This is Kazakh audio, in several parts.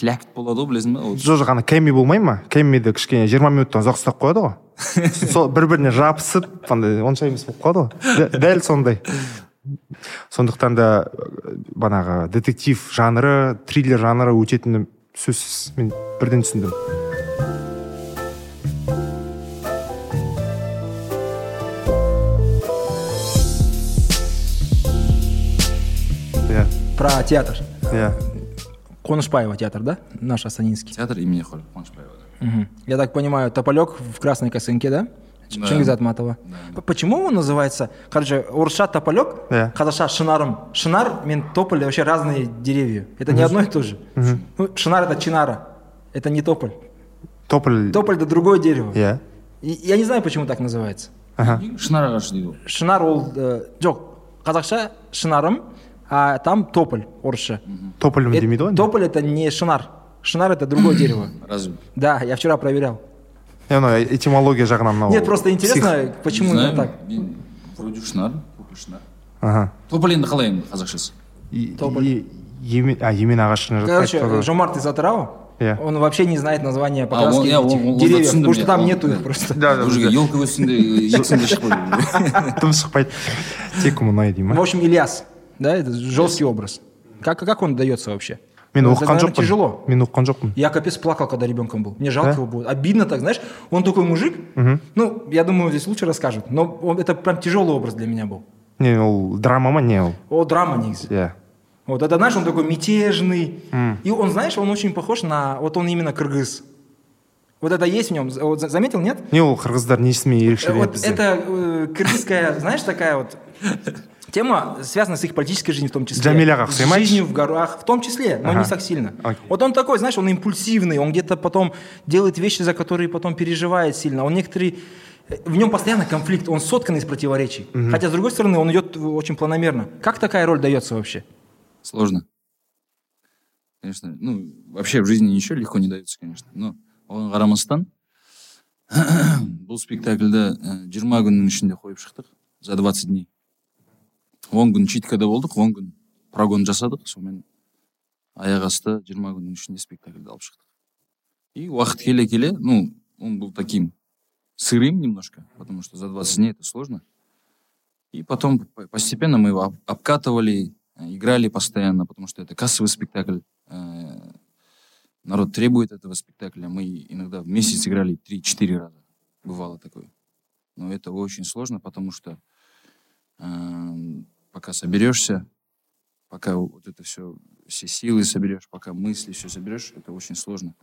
слякт болады ғой білесің ба жоқ жоқ ана кэми болмай ма? Кэмиде кішкене жиырма минуттан ұзақ ұстап қояды ғой. Сол бір біріне жабысып андай онша емес болып қалады ғой. Дә- дәл сондай. Сондықтан да бағанағы детектив жанры триллер жанры өтетіні сөзсіз. Мен бірден түсіндім. Иә. Про театр. иә. Конышбаева театр, да? Наш Астанинский. театр имени Қуанышбаева Мгм. Я так понимаю, Тополек в красной косынке, да? Да. Чингиз Атматова. П- Почему он называется? Короче, орысша тополек, Да. қазақша шинарым. Шинар мен тополь вообще разные деревья. Это не одно и то же. Ну, шинар это чинара. Это не тополь. тополь Тополь это другое дерево. иә И я не знаю, почему так называется. дейді ғой Шинар ол э, жоқ қазақша шинарым, а там тополь орысша. тополь Э, демейді ғой Тополь это не шинар. Шинар это другое дерево. разве Да, я вчера проверял. иә мына этимология жағынан мынау Нет, просто интересно, псих- почему Не именно знаю, так. мен вроде шынар тополь шынар аха тополь енді қалай енді қазақшасы И- Тополь. и- емен а емен ағашына Короче, жатпайды Жомарт из Атырау, Иә. он вообще не знает названия А, покраски он- я- он- этих он- он деревьев, түсіндім потому что я, там он- нету да. их просто. да да бұл жерге елка өссін де ексін де шықпайды дым шықпайды тек мұнай дей В ма общем, Ильяс, да, это жесткий образ. Как, как он дается вообще? мен Это, оқыған наверное, жоқпын тяжело. мен оқыған жоқпын Я капец плакал, когда ребенком был. Мне жалко Да? его было. Обидно так, знаешь. Он такой мужик. Ну, я думаю, здесь лучше расскажут. Но он- это прям тяжелый образ для меня был. не ол драма ма не ол О, драма негізі. иә Вот это, знаешь, он такой мятежный. И он, знаешь, он очень похож на... Вот он именно кыргыз. Вот это есть в нем. Вот за- заметил, нет? не ол қырғыздар несімен Э, ерекшеленеді Вот бізде это э, кыргызская, знаешь, такая вот тема связана с их политической жизнью в том числе. Джамиляға С ұқсамайды? жизнью в горах, в том числе, но Ага. не так сильно. Окей. Вот он такой, знаешь, он импульсивный, он где-то потом делает вещи, за которые потом переживает сильно. Он некоторые... В нем постоянно конфликт, он соткан из противоречий. Хотя, с другой стороны, он идет очень планомерно. Как такая роль дается вообще? сложно конечно ну вообще в жизни ничего легко не дается конечно но оған қарамастан бұл спектакльді жиырма күннің ішінде қойып шықтық за 20 дней он күн читкада болдық он күн прогон жасадық сонымен аяқ асты жиырма күннің ішінде спектакльді алып шықтық и уақыт келе келе ну он был таким сырым немножко потому что за 20 дней это сложно и потом по- постепенно мы его об- обкатывали, э, играли постоянно, потому что это кассовый спектакль. э, Народ требует этого спектакля. Мы иногда в месяц играли 3-4 раза. Бывало такое. Но это очень сложно, потому что э, пока соберешься, пока вот это все, все силы соберешь, пока мысли все соберешь, это очень сложно.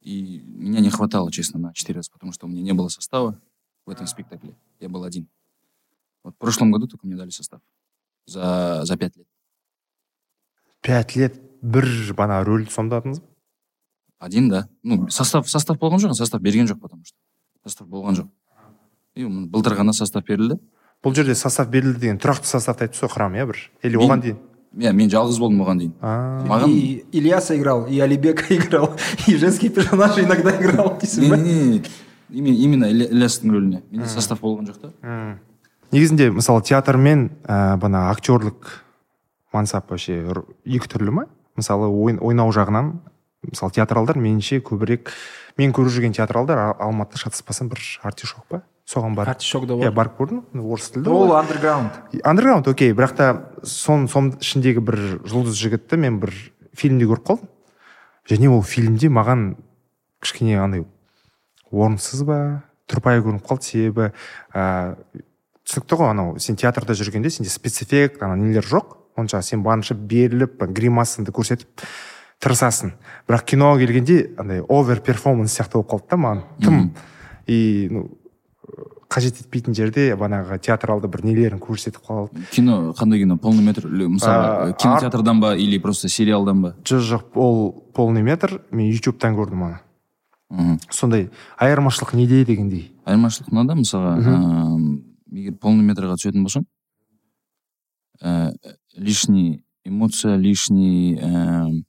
И меня не хватало, честно, на 4 раза, потому что у меня не было состава в этом спектакле. Я был один. Вот в прошлом году только мне дали состав. За, за пять лет. пять лет бір бана рөлді сомдадыңыз ба Один, да. Ну, состав, состав болған жоқ, состав берген жоқ, потому что. Состав болған жоқ. И м- былтыр ғана состав берілді. бұл жерде состав берілді деген тұрақты составты айтыпсыз ғой құрам иә бір или оған дейін Иә, мен жалғыз болдым оған дейін. Маған... И Ильяса играл, и Алибека играл, и женский персонаж иногда играл. Не, не, не, не. Именно, Ілиястың рөліне. Менде состав болған жоқ та. негізінде мысалы театр мен ә, бана актерлік мансап вообще екі түрлі ма мысалы ойын, ойнау жағынан мысалы театралдар меніңше көбірек мен көріп жүрген театралдар алматыда шатаспасам бір артишок па соған барып. Артишок да иә бар. барып көрдім. Орыс тілді Ол андерграунд. андерграунд окей. Бірақ та сон соның ішіндегі бір жұлдыз жігітті мен бір фильмде көріп қалдым. Және ол фильмде маған кішкене андай орынсыз ба тұрпайы көрініп қалды себебі ә, түсінікті ғой анау. Сен театрда жүргенде сенде спецэффект ана нелер жоқ. Онша сен барынша беріліп гримасыңды көрсетіп тырысасың. Бірақ киноға келгенде андай овер перформанс сияқты болып қалды да маған. Тым. И ну қажет етпейтін жерде банағы театралды бір нелерін көрсетіп қалды Кино, қандай кино? Полный метр? Мысалы, э, кинотеатрдан ба или просто сериалдан ба? жоқ жоқ ол полный метр мен ютубтан көрдім аны Мгм. сондай айырмашылық неде дегендей айырмашылық мынада мысалға ыыы, егер полный метрға түсетін болсаң ә, лишний эмоция лишний ә,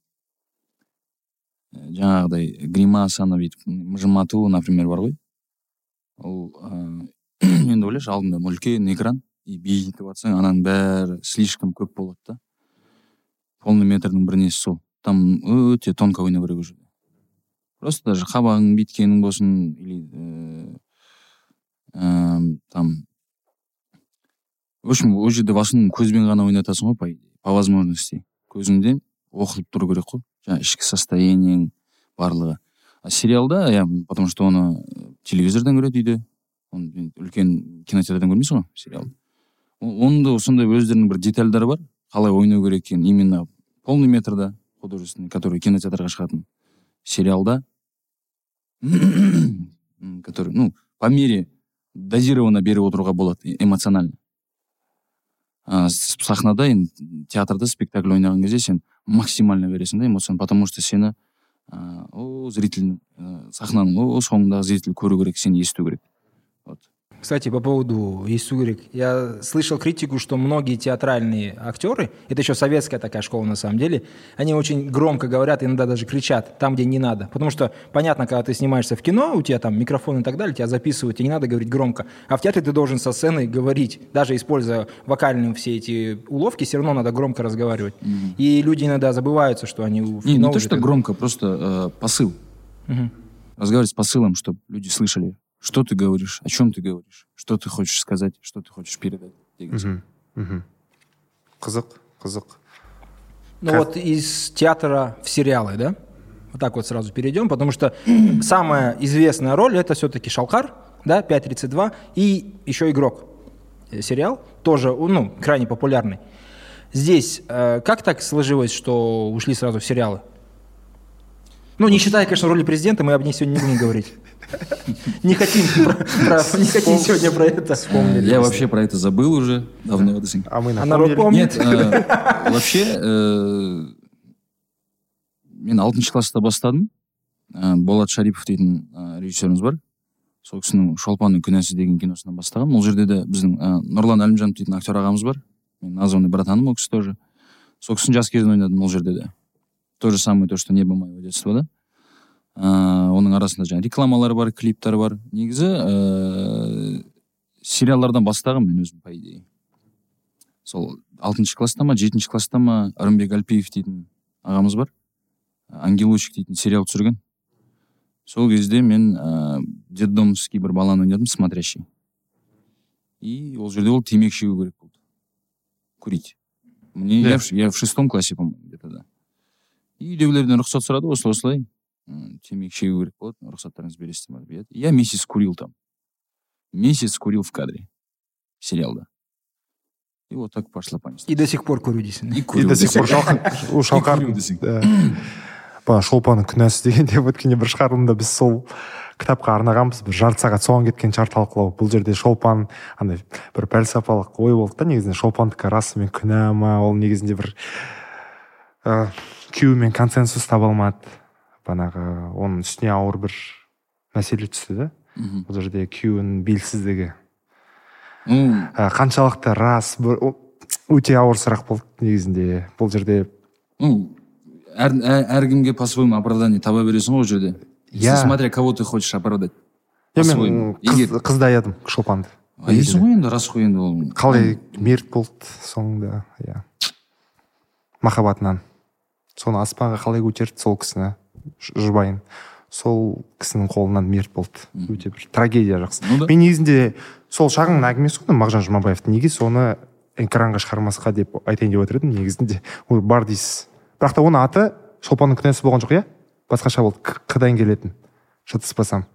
жаңағыдай гримасаны бүйтіп мыжымату например бар ғой ол ыыы, енді ойлашы алдыңда үлкен экран и бийтіп жатсаң ананың бәрі слишком көп болады да. Полный метрдің бір несі сол. Там өте тонко ойнау керек жерде просто даже қабағың бүйткенің болсын или э, эм, там в общем ол жерде в основном көзбен ғана ойнатасың ғой по по возможности. Көзіңден оқылып тұру керек қой. Жаңағы ішкі состояниең барлығы. Сериалда иә потому что оны телевизордан көреді үйде. Оны үлкен кинотеатрдан көрмейсің ғой сериал. Оның да сондай өздерінің бір детальдары бар. Қалай ойнау керек екенін именно полный метрда художественный который кинотеатрға шығатын сериалда. Который ну по мере дозированно беріп отыруға болады э- эмоционально. Сахнада енді театрда спектакль ойнаған кезде сен максимально бересің да эмоцияны потому что сені а, о зритель ә, сахнаның о соңындағы зритель көру керек сені есту керек. Кстати, по поводу Исурик, я слышал критику, что многие театральные актеры, это еще советская такая школа на самом деле, они очень громко говорят, иногда даже кричат там, где не надо. Потому что, понятно, когда ты снимаешься в кино, у тебя там микрофон и так далее, тебя записывают, тебе не надо говорить громко. А в театре ты должен со сцены говорить, даже используя вокальные все эти уловки, все равно надо громко разговаривать. И люди иногда забываются, что они в не, кино не то уже что громко просто э, посыл Мгм. разговаривать с посылом чтобы люди слышали что ты говоришь о чем ты говоришь что ты хочешь сказать что ты хочешь передать деген қызық қызық Ну Как- вот из театра в сериалы, да? Вот так вот сразу перейдем, потому что самая известная роль это все-таки Шалкар, да, 5.32, и еще Игрок. Э, Сериал тоже, ну, крайне популярный. Здесь э, как так сложилось, что ушли сразу в сериалы? Ну, не считая, конечно, роли президента, мы об ней сегодня не будем говорить. Не хотим, про- про- не хотим сегодня про это. я вообще про это забыл уже давно десең а мы А народ напомнили. помнит? нет э, вообще э, мен алтыншы класста бастадым Э, болат шарипов дейтін э, режиссеріміз бар сол кісінің шолпанның күнәсі деген киносынан бастағанмын ол жерде де біздің э, нұрлан әлімжанов дейтін актер ағамыз бар мен названный братаным ол кісі тоже сол кісінің жас кезін ойнадым ол жерде де то же самое то что небо моего детства да Ыыы оның арасында жаңағы рекламалар бар клиптер бар. Негізі ыыы сериалдардан бастағанмын мен өзім по идее. Сол алтыншы класста ма жетінші класста ма ырымбек әлпиев дейтін ағамыз бар. Ангелочек дейтін сериал түсірген. Сол кезде мен ыыы детдомский бір баланы ойнадым смотрящий. И ол жерде ол темекі шегу керек болды. Курить. Мне Да. я, в, я в шестом классе по моему где то да. И үйдегілерден рұқсат сұрады осылай осылай. М, темекі шегу керек болады рұқсаттарыңызды бересіздер ма деп я месяц курил там. Месяц курил в кадре сериалда и вот так пошла понеслась И до сих пор курю действительно. и до сих пор шалқар бағана шолпанның күнәсі дегенде өткенде бір шығарылымда біз сол кітапқа арнағанбыз бір жарты сағат соған кеткен шығар талқылау бұл жерде шолпан андай бір пәлсапалық ой болды да негізінде шолпандікі расымен күнә ма ол негізінде бір ә, күйеуімен консенсус таба алмады бағанағы оның үстіне ауыр бір мәселе түсті да бұл жерде күйеуінің белсіздігі. Ну ә, қаншалықты рас өте ауыр сұрақ болды негізінде. Бұл жерде ну әр, әр, әркімге по-своему оправдание таба бересің ғой ол жерде? Иә. смотря кого ты хочешь оправдать. Иә мен қыз, қызды аядым шолпанды. Айдайсың ғой енді рас қой енді ол? Қалай мерт болды соңында иә. Махаббатынан. Соны аспанға қалай көтерді сол кісіні? Жұбайын. Сол кісінің қолынан мерт болды. Өте бір трагедия жақсы. Ну да. мен негізінде сол шағын әңгімесі ғой мағжан жұмабаевтың. Неге соны экранға шығармасқа деп айтайын деп отыр едім негізінде. Ол бар дейсіз. Бірақ та оның аты шолпанның күнәсі болған жоқ иә? Басқаша болды. Қыдан келетін. Шатаспасам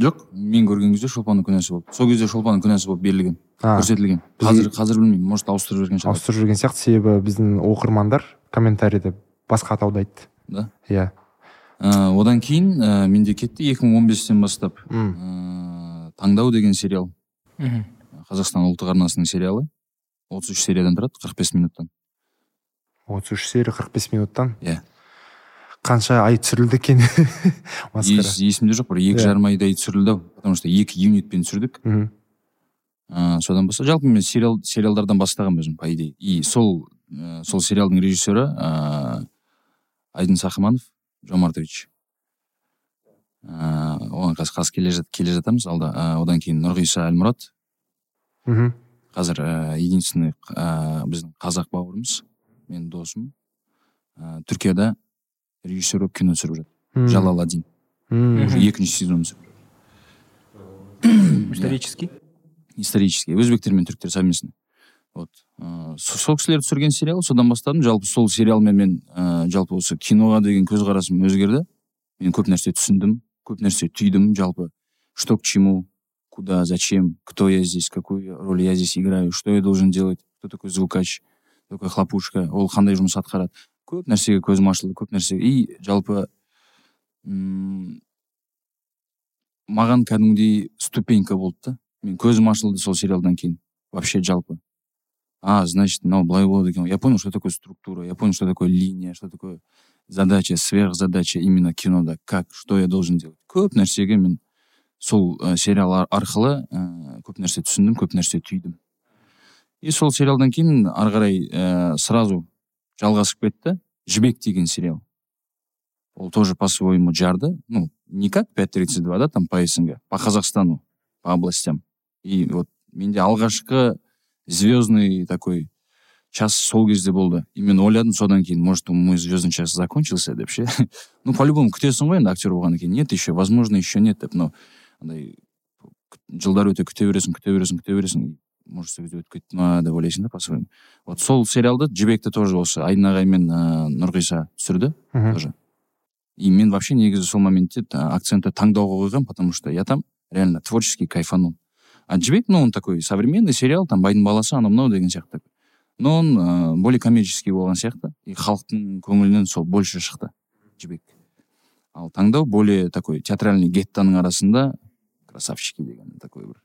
жоқ мен көрген кезде шолпанның күнәсі болды. Сол кезде шолпанның күнәсі болып берілген А. көрсетілген. Қазір қазір білмеймін может ауыстырып жіберген шығар. Ауыстырып жүрген сияқты. Себебі біздің оқырмандар комментарийде басқа атауды айтты. Да. Иә. Ә, одан кейін ә, менде кетті 2015-тен бастап ә, таңдау деген сериал қазақстан ұлттық арнасының сериалы 33 сериядан тұрады 45 минуттан. отыз үш серия қырық бес минуттан? Иә. Қанша ай түсірілді екен? Ес- есімде жоқ бір екі Иә. жарым айдай түсірілді ау потому что екі юнитпен түсірдік. Мхм. ә, содан бастап жалпы мен сериал сериалдардан бастағанмын өзім по идее. И сол ә, сол сериалдың режиссері ә, айдын сахыманов. Жомартович ә, оған қазір қазір келе, жат, келе жатамыз. Алда ә, одан кейін нұрғиса әлмұрат. Мхм. қазір ә, единственный ә, біздің қазақ бауырымыз менің досым. Ә, түркияда режиссер болып кино түсіріп жатыр. Жалал уже екінші сезон түсіріп Исторический. исторический. Өзбектер мен түріктер совместно вот. Ыыы со- сол кісілер түсірген сериал содан бастадым. Жалпы сол сериалмен мен ыыы жалпы осы киноға деген көзқарасым өзгерді. Мен көп нәрсе түсіндім көп нәрсе түйдім. Жалпы что к чему куда зачем кто я здесь какую роль я здесь играю что я должен делать кто такой звукач кто такой хлопушка ол қандай жұмыс атқарады. Көп нәрсеге көзім ашылды көп нәрсе. И жалпы м маған кәдімгідей ступенька болды да. Мен көзім ашылды сол сериалдан кейін. Вообще жалпы. А значит мынау былай болады екен я понял что такое структура я понял что такое линия что такое задача сверхзадача именно кинода как что я должен делать. Көп нәрсеге мен сол ә, сериал ар- арқылы ә, көп нәрсе түсіндім көп нәрсе түйдім. И сол сериалдан кейін ары қарай ә, сразу жалғасып кетті. Жібек деген сериал. Ол тоже по своему жарды. Ну не как 5.32 да там по снг по казахстану по областям. И вот менде алғашқы звездный такой час сол кезде болды и мен ойладым содан кейін может мой звездный час закончился деп ше ну по любому күтесің ғой енді актер болғаннан кейін нет еще возможно еще нет деп но андай жылдар өте күте бересің күте бересің күте бересің и может сол кезде өтіп кетті ма деп ойлайсың да по своему вот сол сериалды жібекті тоже осы айдын ағай мен ыыы нұрғиса түсірді Мгм. тоже и мен вообще негізі сол моментте та- акцентті таңдауға қойғанмын потому что я там реально творчески кайфанул а жібек ну он такой современный сериал там байдың баласы анау мынау деген сияқты но он ыыы более коммерческий болған сияқты и халықтың көңілінен сол больше шықты жібек ал таңдау более такой театральный геттоның арасында красавчики деген такой бір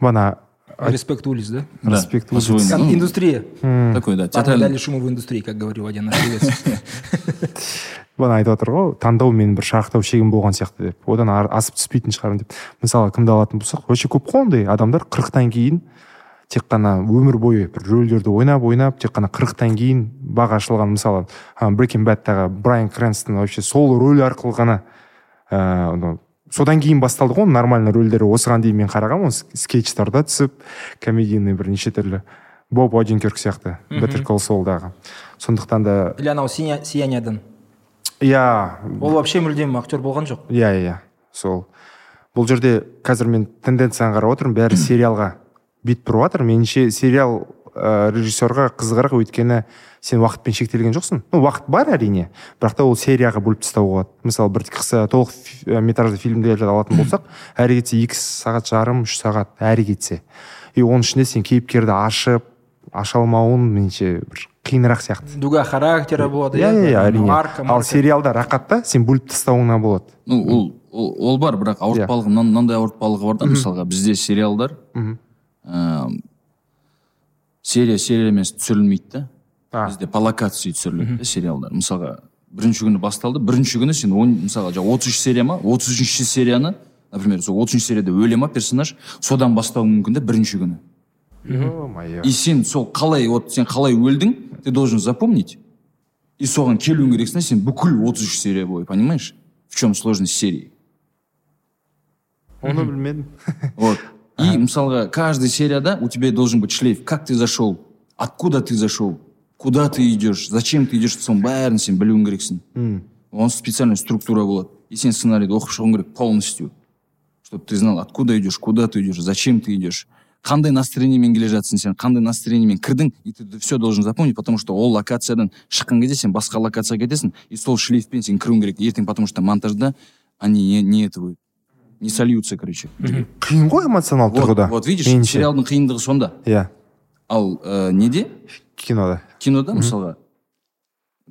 Бана Респект улиц, да? Да, Респект по-своему. улиц. Ну, Индустрия. Мм. такой да Парни театральный дали шуму в индустрии, как говорил один наш певец. бана айтып отыр ғой таңдау менің бір шарықтау шегім болған сияқты деп. Одан асып түспейтін шығармын деп. Мысалы кімді алатын болсақ өте көп қой ондай адамдар қырықтан кейін тек қана өмір бойы бір рөлдерді ойнап ойнап тек қана қырықтан кейін бағы ашылған мысалы breaking badтағы брайан крэнстон вообще сол рөл арқылы ғана ыыы содан кейін басталды ғой оның нормальный рөлдері. Осыған дейін мен қарағанмын скетчтарда түсіп комедийный бір неше түрлі боб одинкерк сияқты call saulдағы. Сондықтан да Или анау «Сия- сияниядан. Иә Ол вообще мүлдем актер болған жоқ. иә иә сол. Бұл жерде қазір мен тенденцияны қарап отырмын. Бәрі сериалға бет бұрып жатыр. Меніңше сериал ә, режиссерға қызығырақ. Өйткені сен уақытпен шектелген жоқсың. Ну уақыт бар әрине. Бірақ та ол серияға бөліп тастауға болады. Мысалы бір қысқа толық ә, метражды фильмдерді алатын болсақ әрі кетсе екі сағат жарым үш сағат әрі кетсе. И оның ішінде сен кейіпкерді ашып аша алмауың меніңше бір қиынырақ сияқты. Дуга характера болады. иә иә иә әрине. Арка, ал сериалда рақат та сен бөліп тастауыңа болады. Ну ол ол, ол бар бірақ ауыртпалығы мына- мынандай ауыртпалығы бар да мысалға бізде сериалдар мхм ыыы серия серия емес түсірілмейді да. Бізде по локации түсіріледі да сериалдар. Мысалға бірінші күні басталды бірінші күні сен он мысалға жаңағы отыз үш серия ма? отыз үшінші серияны например сол отыз үшінші серияда өле ма персонаж? Содан бастауың мүмкін да бірінші күні. ё-моё и сен сол қалай вот сен қалай өлдің ты должен запомнить и соған келуің керексің да сен бүкіл отыз үш серия бойы понимаешь в чем сложность серии оны білмедім Вот. И, мысалға, каждая серияда у тебя должен быть шлейф. Как ты зашел? Откуда ты зашел? Куда ты идешь? Зачем ты идешь? соның бәрін сен білуің керексің. Оған специальная структура болады. И сен сценарийді оқып шығуың керек полностью. Чтобы ты знал, откуда идешь, куда ты идешь, зачем ты идешь. Қандай настроениемен келе жатсың сен, қандай настроениемен кірдің, и ты все должен запомнить, потому что ол локациядан шыққан кезде сен басқа локацияға кетесің, и сол шлейфпен сен кіруің керек ертең, потому что монтажда они не, не это будет, не сольются, короче. қиын ғой эмоционалды Вот, тұрғыда вот видишь, меніңше. сериалдың қиындығы сонда. иә Ал ә, неде? кинода Кинода, мысалға,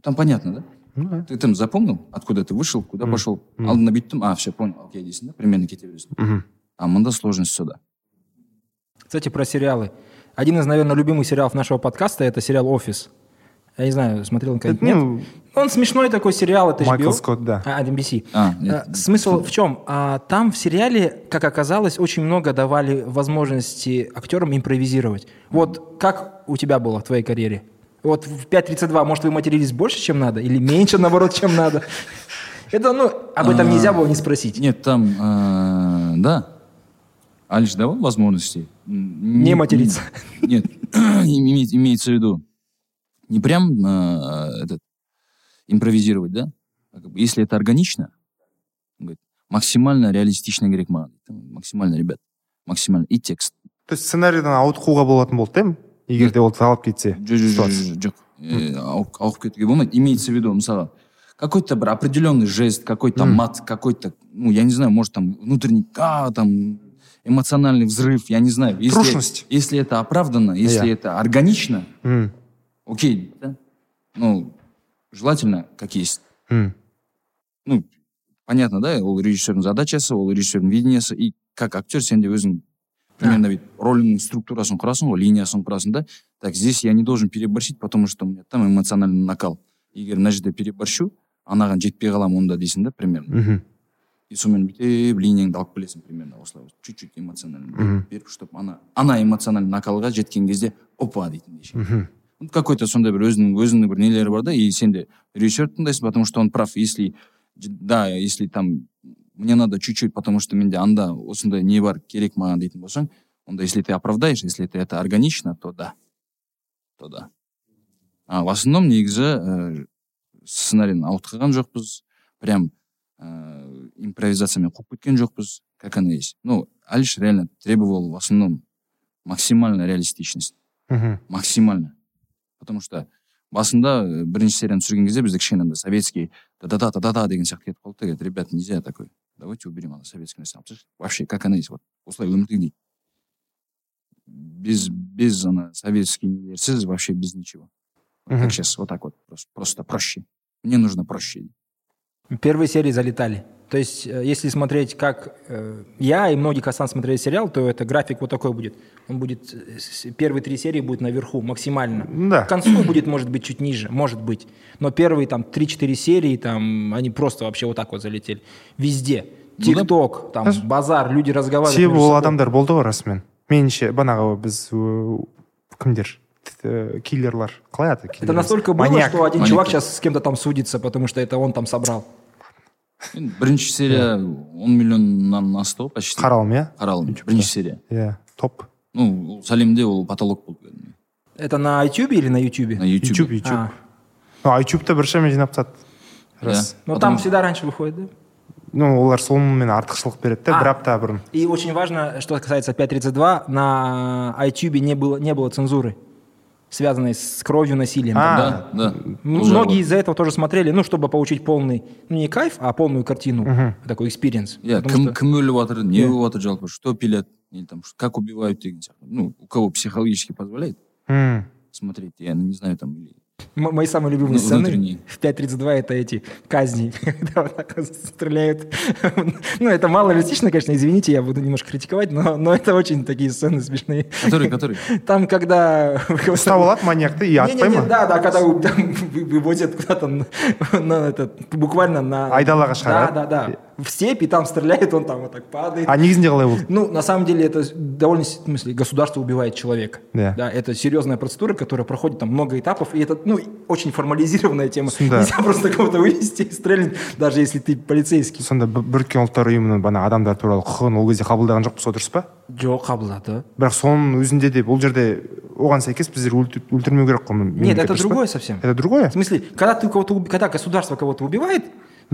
там понятно, да? Ну, да. Ты там запомнил, откуда ты вышел, куда пошел. Алдына бүйттім, а, все, понял, окей дейсің да, примерно кете бересің. Мгм. А мында сложность сюда. кстати, про сериалы. Один из, наверное, любимых сериалов нашего подкаста – это сериал «Офис». Я не знаю, смотрел он Это, когда-нибудь? ну, Нет? Он смешной такой сериал, это Майкл HBO. Скотт, да. А, NBC. А, нет. А, Смысл в чем? А, Там в сериале, как оказалось, очень много давали возможности актерам импровизировать. Вот как у тебя было в твоей карьере? Вот в 5.32, может, вы матерились больше, чем надо? Или меньше, наоборот, чем надо? Это, ну, об этом нельзя было не спросить. Нет, там, э, да, Алиш давал возможности. Не материться. Нет, име- имеется в виду не прям э, этот импровизировать, да, а если это органично он говорит максимально реалистично керек маған максимально ребят максимально и текст. То есть сценарийдан ауытқуға болатын болды да егер де ол талап кетсе жоқ ауып кетуге болмайды имеется в виду мысалы какой то бір определенный жест какой то мат какой то ну я не знаю может там внутренний а, там эмоциональный взрыв я не знаю если, Трушность. если это оправданно если Я. это органично М, окей да? ну желательно как есть м, ну понятно да ол режиссердің задачасы ол режиссердің видениесі и как актер сен де өзің примерно бүйтіп рөліңнің структурасын құрасың ғой линиясын құрасың да так здесь я не должен переборщить потому что у меня там эмоциональный накал егер мына жерде переборщу анаған жетпей қаламын онда дейсің да примерно мхм. И сонымен бүйтіп линияңды алып келесің примерно осылай чуть чуть эмоционально беріп чтобы ана ана эмоциональный накалға жеткен кезде опа дейтіндей ше. Какой то сондай бір өзінің өзінің бір нелері бар да и сен де режиссерді тыңдайсың потому что он прав если да если там мне надо чуть чуть потому что менде анда осындай не бар керек маған дейтін болсаң онда если ты оправдаешь если ты это органично то да. То да. А в основном негізі ә, сценарийін ауытқыған жоқпыз. Прям ә, импровизациямен қуып кеткен жоқпыз как оно есть ну алиш реально требовал в основном максимально реалистичность Мгм. максимально потому что басында э, бірінші серияны түсірген кезде бізде кішкене андай советский да да да да да да деген сияқты кетіп қалды да говорит ребят нельзя такой давайте уберем ана советский нәрсені алып тастайықшы вообще как оно есть вот осылай өмірдегі дейді без без ана советский нелерсіз вообще без ничего Вот Мгм. как сейчас вот так вот просто, просто проще мне нужно проще Первые серии залетали. То есть, э, если смотреть, как э, я и многие Касан смотрели сериал, то это график вот такой будет. Он будет, э, с- первые три серии будет наверху максимально. Да. К концу будет, может быть, чуть ниже, может быть. Но первые там 3-4 серии, там, они просто вообще вот так вот залетели. Везде. Ну да. ТикТок, там, Конечно. базар, люди разговаривают. себебі между ол собой. адамдар болды ғой расымен меніңше бағанағы біз ө, кімдер Т- киллерлар қалай аты Это киллер? настолько было, Маньяк. что один Маньяк. чувак сейчас с кем-то там судится, потому что это он там собрал. енді бірінші серия он миллионнан асты ғой почти қаралым иә қаралым бірінші серия иә топ ну ол сәлемде ол потолок болды кәдімгідей. Это на YouTube или на YouTube? на YouTube, ютуб ютуб А, ну ютубта біршама жинап тастады рас но Потом- там всегда раньше выходит, да? ну олар сонымен артықшылық береді да А. бір апта бұрын И очень важно, что касается 5.32, на iTuber не было, не было цензуры, связанной с кровью, насилием. А. да да М- Тоже Многие вот. из-за этого тоже смотрели, ну, чтобы получить полный, ну, не кайф, а полную картину, такой экспириенс. иә Потому кім что- кім өліп жатыр не Иә. болып жатыр жалпы что пилят или там как убивают деген сияқты ну у кого психологически позволяет М, смотреть я не знаю там или М- Мои самые любимые Ну, сцены внутренние. в 5.32 это эти казни, когда вот так вот стреляют. Ну, это мало реалистично, конечно, извините, я буду немножко критиковать, но, но это очень такие сцены смешные. который который Там, когда... ұстап алады маньякты и атпай Не-не-не, ма да, да, когда вывозят куда-то на, на этот, буквально на... Айдалаға Да, да, да В степь, и там стреляет, он там вот так падает. а негізінде қалай болды Ну, на самом деле, это довольно, в смысле, государство убивает человека. Да. Да, это серьезная процедура, которая проходит там много этапов, и это, ну, очень формализированная тема. Да. Нельзя просто кого-то вывести и стрелять, даже если ты полицейский. сонда Б- біріккен ұлттар ұйымының бана адамдар туралы құқығын ол кезде қабылдаған жоқпыз ғой дұрыс па Жоқ, қабылдады. бірақ соның өзінде де бұл жерде оған сәйкес біздер өлтір- өлтірмеу керек қой Нет, мемлекет, это дұрыс па? другое совсем. это другое В смысле, когда ты кого-то, уб- когда государство кого-то убивает,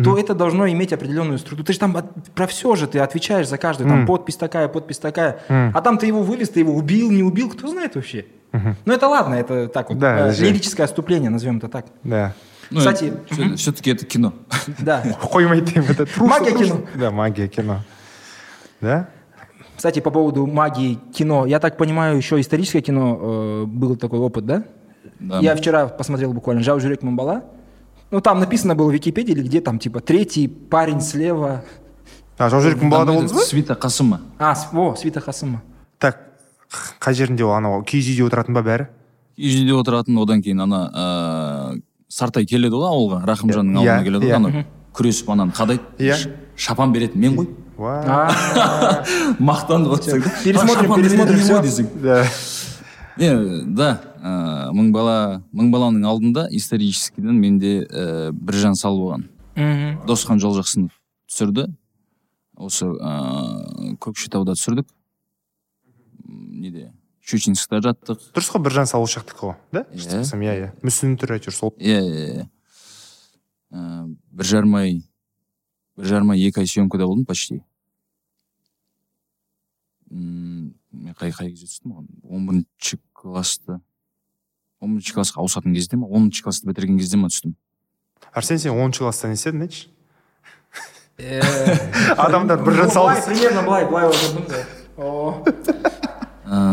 то это должно иметь определенную структуру. Ты же там от- про все же ты отвечаешь за каждую, там подпись такая, подпись такая. А там ты его вывез, ты его убил, не убил, кто знает вообще. Ну это ладно, это так вот, Да, э, лирическое отступление, назовем это так. да ну, Кстати, все-таки это кино Да. это Магия кино. да магия кино да Кстати, по поводу магии кино, я так понимаю, еще историческое кино э, был такой опыт, да? Да. Я вчера посмотрел буквально «Жау Жюрек Мамбала». Ну, там написано было в Википедии или где там, типа, третий парень слева. а жаужүрек балада Там болдыңыз ба свита қасыма А, о, Свита Хасыма. так қай жерінде ол анау? Киіз үйде отыратын ба бәрі? Киіз үйде отыратын одан кейін ана ыыы сартай келеді ғой ауылға рахымжанның Иә, ауылына келеді ғой иә. ана күресіп ананы қадайды. Иә. шапан беретін мен ғой мақтанып отырсаң да, Пересмотрим, «А, шапан беретін пересмотрим ғой десең. Да. Не да. Ыыы мың бала мың баланың алдында историческийден менде ііі біржан сал болған. Мгм. досхан жолжақсынов түсірді. Осы ыыы көкшетауда түсірдік. Неде? Щучинскта жаттық. Дұрыс қой біржан сал ол жақтікі ғой да? Иә. иә иә. Мүсін түрі әйтеуір сол. Иә иә иә. Бір жарым ай бір жарым ай екі ай съемкада болдым почти. Мен қай қай кезде түстім он бірінші класста. Он бірінші классқа ауысатын кезде ма оныншы классты бітірген кезде ма түстім? Арсен сен оныншы класста не істедің айтшы. Э, адамдар бір былай, салды. примерно былай былай отырдым да. О,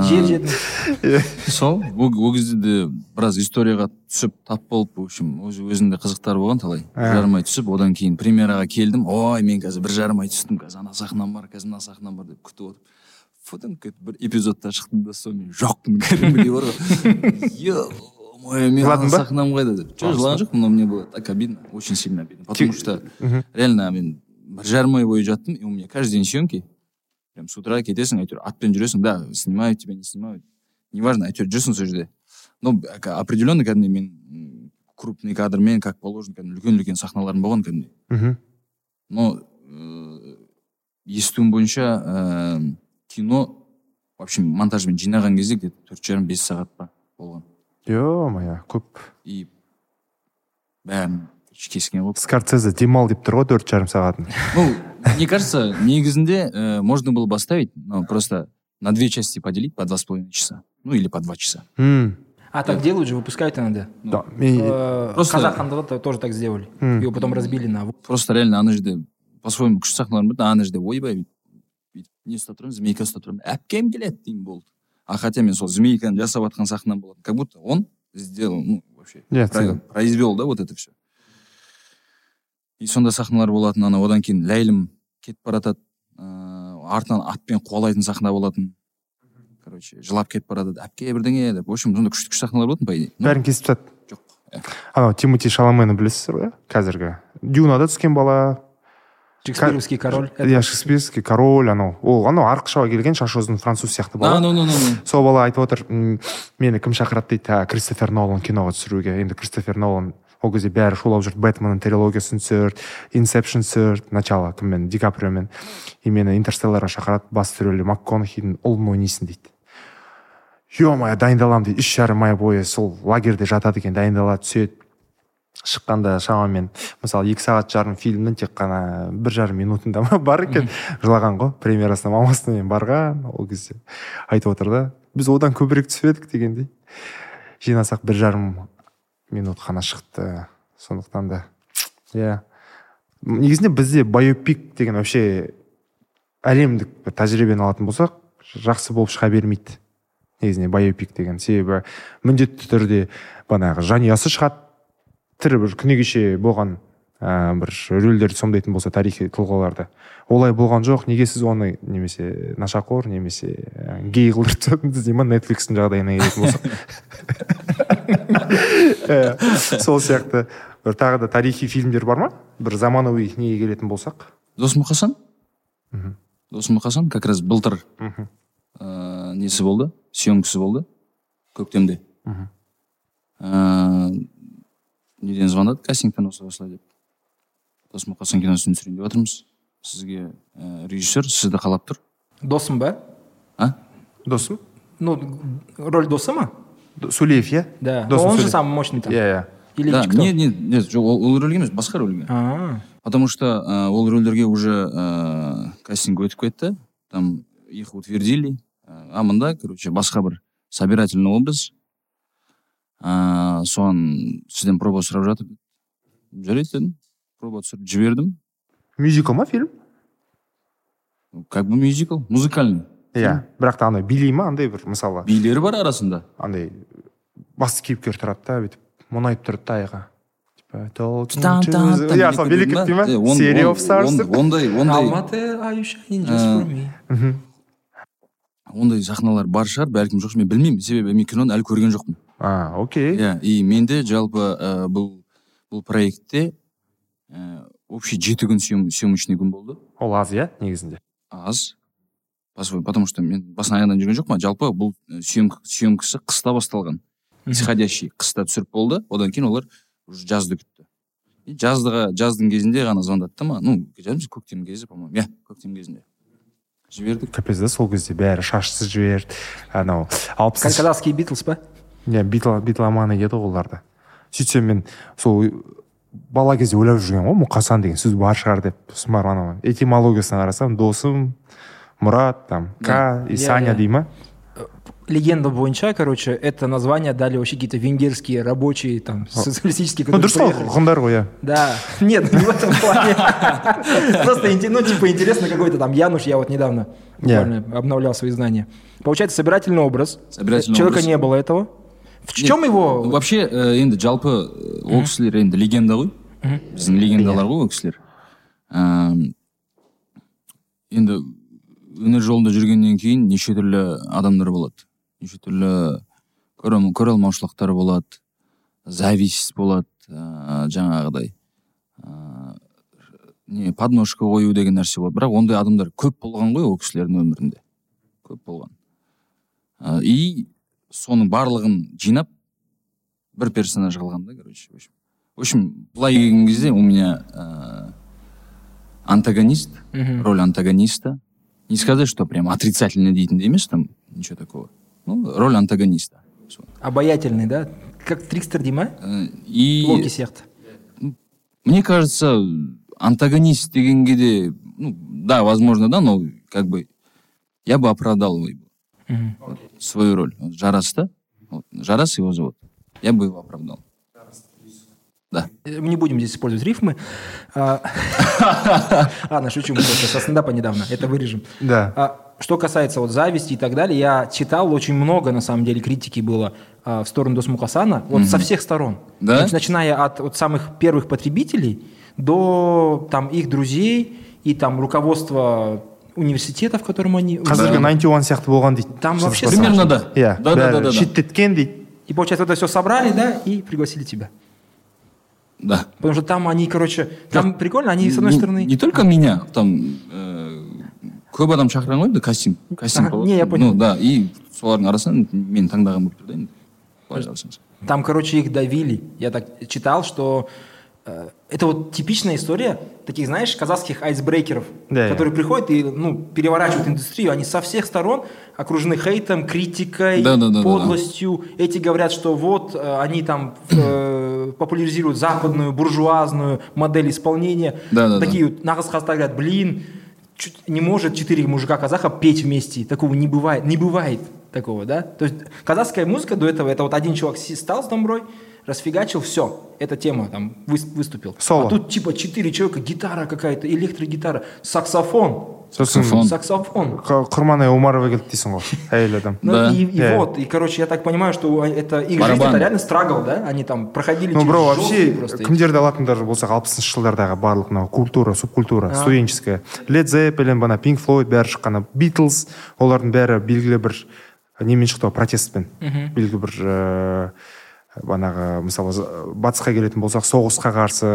жер жедім сол ол кезде де біраз историяға түсіп тап болып в общем өз өзінде қызықтар болған талай. Бір Ә. жарым ай түсіп одан кейін премьераға келдім. Ой мен қазір бір жарым ай түстім. Қазір ана сахнам бар қазір мына сахнам бар деп күтіп отырып. Фудан кетіп бір эпизодта шықтым да сол мен жоқпын кәдімгідей бар ғой. Мен сахнам қайда деп. Жоқ жылаған жоқпын но мне было так обидно очень сильно обидно. Потому что реально мен бір жарым ай бойы жаттым и у меня каждый день съемки. Прям с утра кетесің әйтеуір атпен жүресің. Да снимают тебя не снимают. Неважно әйтеуір жүрсің сол жерде. К- определенно кәдімгідей мен крупный кадрмен как положено кәдімгі үлкен үлкен сахналарым болған кәдімгідей. Мхм но э, естуім бойынша э, кино в общем монтажбен жинаған кезде где то төрт жарым бес сағат па болған. Е мое көп. И бәрін кескен ғой. Скорцезе демал деп тұр ғой төрт жарым сағатын. Ну мне кажется негізінде э, можно было бы оставить но просто на две части поделить по два с половиной часа ну или по два часа. М, а так делают же выпускают иногда. Да, Э, просто- қазақ хандығы тоже так сделали. Его потом разбили на просто реально ана жерде по своему күшті сахналарым болды ана жерде ойбай бүйтіп не ұстап тұрамын змейка ұстап тұрамын әпкем келеді деймін болды. А хотя мен сол змейканы жасап жатқан сахнам болатын. Как будто он сделал ну вообще произвел да вот это все и сондай сахналар болатын ана одан кейін ләйлім кетіп бара жатады ыыы артынан атпен қуалайтын сахна болатын. Короче жылап кетіп бара жатады әпке бірдеңе деп. В общем сондай күшті күшті сахналар болатын по идее бәрін кесіп тастады. Жоқ. Иә. анау тимоти шаламені білесіздер ғой иә қазіргі? Дюнада түскен бала шекспировский король иә шекспирский король анау ол анау арық шаба келген шашы ұзын француз сияқты бала сол бала айтып отыр «М, мені кім шақырады дейді «А, кристофер нолан киноға түсіруге енді кристофер нолан ол кезде бәрі шулап жүрді. Бэтменнің трилогиясын түсірді инсепшн түсірді начало кіммен ди каприомен и мені интерстелларға шақырады басты рөлде макконахидің ұлын ойнайсың дейді. Е мое дайындаламын дейді. Үш жарым ай бойы сол лагерьде жатады екен дайындалады түседі. Шыққанда шамамен мысалы екі сағат жарым фильмнің тек қана бір жарым минутында ма бар екен. Жылаған ғой премьерасына мамасымен барған ол кезде. Айтып отыр да біз одан көбірек түсіп едік дегендей. Жинасақ бір жарым минут қана шықты. Сондықтан да иә. Негізінде бізде байопик деген вообще әлемдік бір тәжірибені алатын болсақ жақсы болып шыға бермейді. Негізінде байопик деген себебі міндетті түрде бағанағы жанұясы шығады. Тірі бір күні кеше болған ә, бір рөлдерді сомдайтын болса тарихи тұлғаларды. Олай болған жоқ неге сіз оны немесе нашақор немесе ә, гей қылдырып тастадыңыз дей ма нетфликстің жағдайына келетін болсақ? Сол сияқты. Бір тағы да тарихи фильмдер бар ма? Бір заманауи неге келетін болсақ? Дос мұқасан дос мұқасан как раз былтыр несі болды? Съемкасы болды. Көктемде. Ыыы неден звондады кастингтен осылай осылай деп. Дос мұқасан киносын түсірейін деп жатырмыз сізге ә, режиссер сізді қалап тұр. Досым ба? А? Досым? Ну роль досы Д- сулеев иә? Да. Досым он же самый мощный там. Иә иә. Или да кто? нет нет нет жоқ ол, ол рөлге емес басқа рөлге. А, потому что ә, ол рөлдерге уже ә, кастинг өтіп кетті. Там их утвердили. Ә, а мында короче басқа бір собирательный образ. Ә, соған сізден проба сұрап жатыр жарайды дедім. Проба түсіріп жібердім. Мюзикл ма фильм? Как бы мюзикл музыкальный. Иә бірақ та андай билей ма андай бір мысалы? Билері бар арасында. Андай басты кейіпкер тұрады да бүйтіп мұңайып тұрады да аяғы иә сол ма? кетпей ма? Он- деп ондай ондай алматы мхм. ондай сахналар бар шығар бәлкім жоқ шығар мен білмеймін. Себебі мен киноны әлі көрген жоқпын. А окей. Иә и менде жалпы ә, бұл бұл проектте ә, общий жеті күн съем- съемочный күн болды. Ол аз иә негізінде? Аз. Потому что мен басынан аяғынан жүрген жоқпын жалпы бұл съемка съемкасы қыста басталған. Исходящий қыста түсіріп болды. Одан кейін олар уже жазды күтті. И жаздыға жаздың кезінде ғана звондады да маған ну көктем кезі по моему иә көктем кезінде. Жібердік. Капец да сол кезде бәрі шашсыз жіберді. Анау алпысыншы казахский битлз ба иә битл битломаны еді ғой оларда. Сөйтсем мен сол бала кезде ойлап жүрген ғой мұқасан деген сөз бар шығар деп сосын барып ана этимологиясына қарасам досым мұрат там к и саня дей ма? Легенда бойынша, короче, это название дали вообще какие-то венгерские рабочие, там, социалистические, ну дұрыс қой ғұндар ғой иә. Да, нет, не в этом плане. Просто, ну, типа, интересно какой-то там Януш, я вот недавно буквально обновлял свои знания. Получается, собирательный образ. Собирательный Человека не было этого. В Нет, чем его... вообще э, енді жалпы э, ол кісілер енді легенда ғой. Біздің легендалар ғой ол кісілер енді өнер жолында жүргеннен кейін неше түрлі адамдар болады. Неше түрлі көре алмаушылықтар болады зависть болады ыыы жаңағыдай. Ыыы не подножка қою деген нәрсе болады. Бірақ ондай адамдар көп болған ғой ол кісілердің өмірінде. Көп болған. И соның барлығын жинап бір персонаж қалған да короче в общем былай келген кезде у меня э, антагонист роль антагониста не сказать что прям отрицательно дейтіндей емес там ничего такого ну роль антагониста. Обаятельный, да? Как Трикстер Дима? Э, и Локи сияқты. мне кажется антагонист дегенге де ну да возможно да но как бы я бы оправдал свою роль Вот жарас да вот, жарас его зовут я бы его оправдал да Мы не будем здесь использовать рифмы. А, Ладно, шучу, мы просто со стендапа недавно, это вырежем. да А, Что касается вот зависти и так далее, я читал очень много, на самом деле, критики было а, в сторону Досмухасана, вот со всех сторон. Да? Нач- начиная от вот самых первых потребителей до там их друзей и там руководства университета, в котором они... қазіргі 91 сияқты болған дейді Там вообще Жазбаса. Примерно да. иә Да, да, да, да, да. шеттеткен дейді И, получается, это все собрали, да, и пригласили тебя. да Потому что там они, короче, там прикольно, они, с одной не, стороны... не только меня там э, көп адам шақырған ғой енді кастинг кастинг Ага, болады. не, я понял. ну да и солардың арасынан мен таңдаған болып тұр да енді былай қарасаңыз. Там, короче, их давили. Я так читал, что э, это вот типичная история таких, знаешь, казахских айсбрейкеров, Да, которые приходят и ну, переворачивают индустрию. Они со всех сторон окружены хейтом, критикой, Да, да, да, да, подлостью. Эти говорят, что вот э, они там э, популяризируют западную буржуазную модель исполнения. Да, да, да. Такие вот нағыз қазақтар говорят, блин, чуть- не может четыре мужика казаха петь вместе. Такого не бывает. Не бывает такого, да? То есть казахская музыка до этого, это вот один чувак стал с домброй, расфигачил, все, эта тема там выс- выступил. Соло. А тут типа четыре человека, гитара какая-то, электрогитара, саксофон. сосын Саксофон. Саксофон. Қ- құрманай омарова келді дейсің ғой әйел адам Ну Да. и, и Э. вот, и короче, я так понимаю, что это их жизнь Барабан. это реально страгл, да? Они там проходили ну через бро жесткие вообще просто эти- кімдерді алатындар болсақ алпысыншы жылдардағы барлық мынау культура субкультура А. студенческая лед зеппелин бана пинк флойд бәрі шыққан битлз олардың бәрі белгілі бір немен шықты ғой протестпен белгілі бір ыыы банағы мысалы батысқа келетін болсақ соғысқа қарсы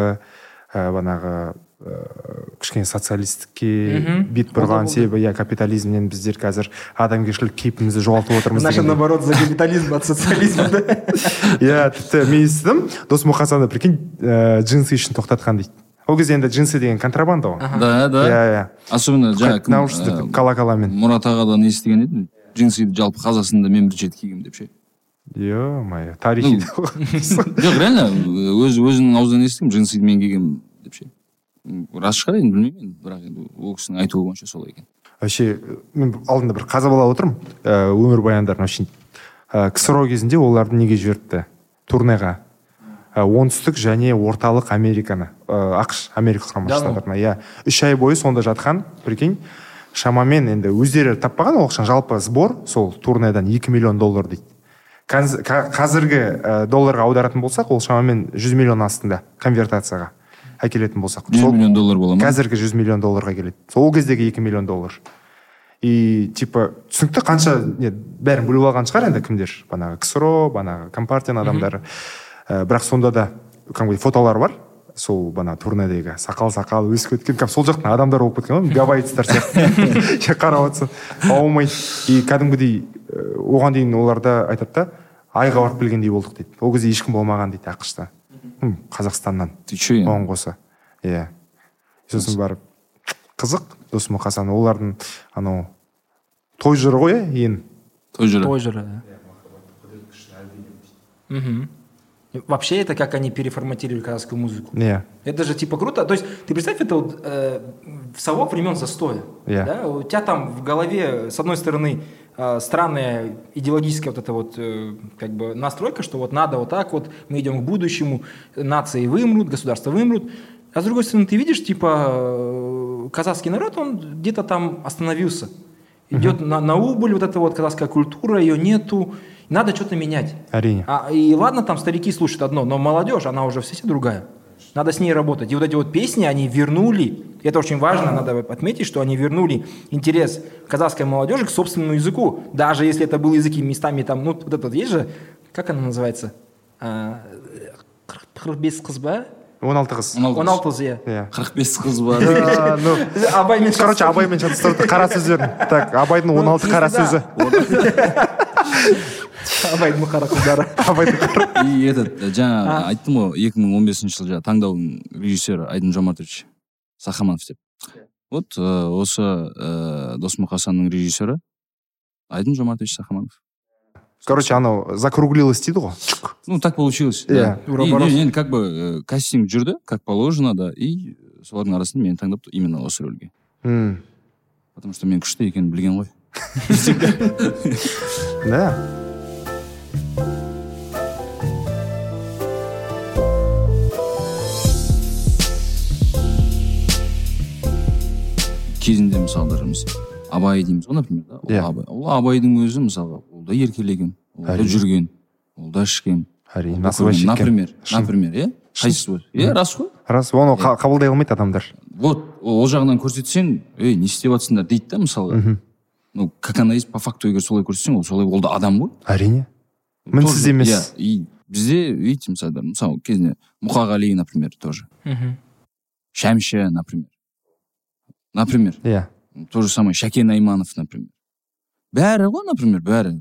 ә, банағы ыыы кішкене социалистікке бет бұрған себебі иә капитализмнен біздер қазір адамгершілік кейпімізді жоғалтып отырмыз дегендей. наоборот, за капитализм от социализма, да? иә тіпті мен естідім. Досмұқасанды прикинь ііі джинсы үшін тоқтатқан дейді. Ол кезде енді джинсы деген контрабанда ғой. Да да. Иә иә. Особенно жаңа кім, наушниктер э, колоколамен. Мұрат ағадан естіген едім. Джинсиді жалпы қазақстанда мен бірінші рет кигемін деп ше. Е мое тарихи жоқ реально өз өзінің аузынан естідім джинсиді мен кигемін деп ше. Рас шығар енді білмеймін енді бірақ енді ол кісінің айтуы бойынша солай екен. Вообще мен алдында бір қазбалап отырмын ііі өмірбаяндарын очень ііі ксро кезінде оларды неге жіберіпті? Турнеға. І оңтүстік және орталық американы ыыы ақш америка құрама штаттарына. Иә үш ай бойы сонда жатқан прикинь. Шамамен енді өздері таппаған ол ақшаны жалпы сбор сол турнедан 2 миллион доллар дейді. Қазіргі ә, долларға аударатын болсақ ол шамамен 100 миллион астында конвертацияға әкелетін болсақ. 100 Сол- миллион доллар бола ма? қазіргі 100 миллион долларға келеді. Сол кездегі 2 миллион доллар. И типа түсінікті қанша не бәрін бөліп алған шығар енді кімдер? Банағы ксро банағы компартияның адамдары. Ә, бірақ сонда да кәдімгідей фотолар бар. Сол бана турнедегі сақал сақал өсіп кеткен кәдімгі сол жақтың адамдары болып кеткен ғой гавайцтар сияқты. Қарап отырсаң аумайды и кәдімгідей оған дейін оларда айтады да айға барып келгендей болдық дейді. Ол кезде ешкім болмаған дейді ақшта М, қазақстаннан ты че оған қоса. Иә. Сосын барып қызық досмұқасан олардың анау той жыры ғой иә ең. Той жыры. Той жыры, да. Вообще это как они переформатировали казахскую музыку. иә Это же типа круто. То есть ты представь, это вот э, в совок времен застоя. Yeah. Да? У тебя там в голове, с одной стороны, э, странная идеологическая вот эта вот э, как бы настройка, что вот надо вот так вот, мы идем к будущему, нации вымрут, государства вымрут. А с другой стороны, ты видишь, типа, э, казахский народ, он где-то там остановился. Идет на, на убыль вот эта вот казахская культура, ее нету. Надо что-то менять. әрине А, и ладно, там старики слушают одно, но молодежь, она уже все другая. Надо с ней работать. И вот эти вот песни, они вернули, это очень важно, надо отметить, что они вернули интерес казахской молодежи к собственному языку. Даже если это был языки местами там, ну, вот этот есть же, как она называется? А, қырық бес қыз ба? он алты қыз он алты қыз иә иә қырық бес қыз бар А, ну абаймен короче абаймен шатастырды қара сөздерін так абайдың он алты қара да. сөзі абайдың қара қыздары. Абайдың и этот жаңа айттым ғой екі мың он бесінші жылы жаңағы таңдаудың режиссері айдын жомартович сахаманов деп. Вот э, осы э, досмұқ хасанның режиссері айдын жомартович сахаманов. Короче анау закруглилось дейді ғой. Ну так получилось Иә. да. И, Уроборос. не, енді как бы э, кастинг жүрді как положено да и солардың арасында мені таңдап именно осы рөлге. М, потому что мен күшті екенін білген ғой. Да. Кезінде мысалы біз абай дейміз ғой например да? Ол Иә. абай. Ол абайдың өзі мысалға ол да еркелеген ол да жүрген ол да ішкен. Әрине например например иә? Қайсысы иә рас қой. Рас оны қа- қабылдай алмайды адамдар. Вот ол жағынан көрсетсең ей не істеп жатсыңдар дейді да мысалға. Мгм. ну как она есть по факту егер солай көрсетсең ол солай ол да адам ғой. Әрине. Мінсіз емес. иә и бізде видите мысалы мысалы кезінде мұқағали например тоже. Мгм. шәмші например. Например. Иә. То же самое шәкен айманов например. Бәрі ғой например бәрі.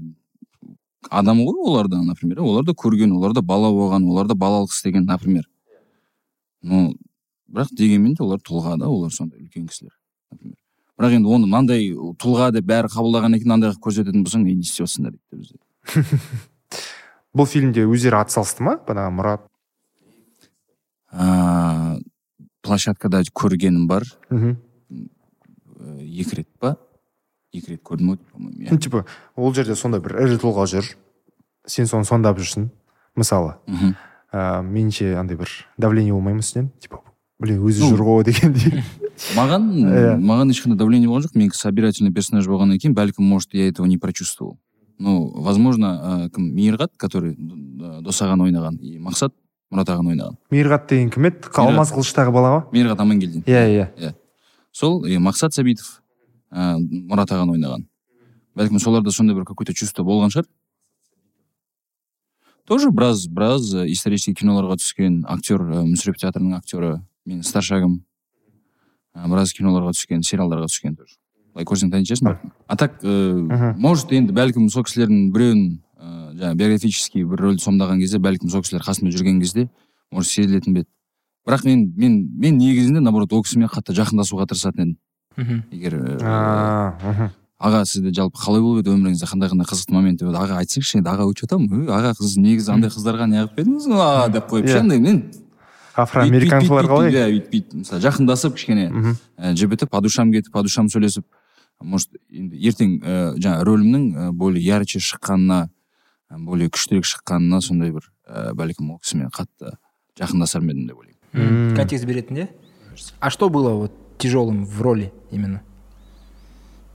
Адам ғой олар да например олар да көрген олар да бала болған олар да балалық істеген например. Но бірақ дегенмен де олар тұлға да олар сондай үлкен кісілер например. Бірақ енді оны мынандай тұлға деп бәрі қабылдағаннан кейін андай қылып көрсететін болсаң ей не істеп жатсыңдар дейді да бізде. бұл фильмде өздері атсалысты ма? Бағанағы мұрат? Аа, площадкада көргенім бар. Мхм. Э, екі рет па? Екі рет көрдім деймін, по моему ну иә типа ол жерде сондай бір ірі тұлға жүр. Сен соны сомдап жүрсің мысалы. Мхм. ә, меніңше андай бір давление болмай ма үстінен. Типа блин өзі Ну, жүр ғой дегендей. маған Иә. маған ешқандай давление болған жоқ. Мен собирательный персонаж болғаннан кейін бәлкім может я этого не прочувствовал. Ну возможно ә, кім мейірғат который д- дос ағаны ойнаған и мақсат мұрат ағаны ойнаған. Мейірғат деген кім еді? Алмаз қылыштағы бала ма? Мейірғат амангелдин иә иә. Сол и мақсат сәбитов ә, мұрат ағаны ойнаған. Бәлкім соларда сондай бір какой то чувство болған шығар. Тоже біраз біраз исторический киноларға түскен актер ә, мүсіреп театрының актері менің старшагым. Ә, біраз киноларға түскен сериалдарға түскен тоже. Былай көрсең танитын шығарсың а так Мгм. может енді бәлкім сол кісілердің біреуін ә, жаңағы биографический бір рөлді сомдаған кезде бәлкім сол кісілер қасымда жүрген кезде может сезілетін бе еді бірақ мен мен мен негізінде наоборот ол кісімен қатты жақындасуға тырысатын едім Мгм. егер мхм. аға сізде жалпы қалай болып еді өміріңізде қандай қандай қызықты момент еді аға айтсаңызшы енді аға «Ө, аға сіз негізі андай қыздарға неғып едіңіз а деп қойып ше андай мен афроамериканцылар қалай? иә өйтіп бүйтіп мысалы жақындасып кішкене ә, жібітіп по душам кетіп по душам сөйлесіп может енді ертең ә, жаңағы рөлімнің ә, более ярче шыққанына ә, более күштірек шыққанына сондай бір ә, бәлкім ол кісімен қатты жақындасар ма едім деп ойлаймын. Контекст беретін иә? А что было вот тяжелым в роли именно?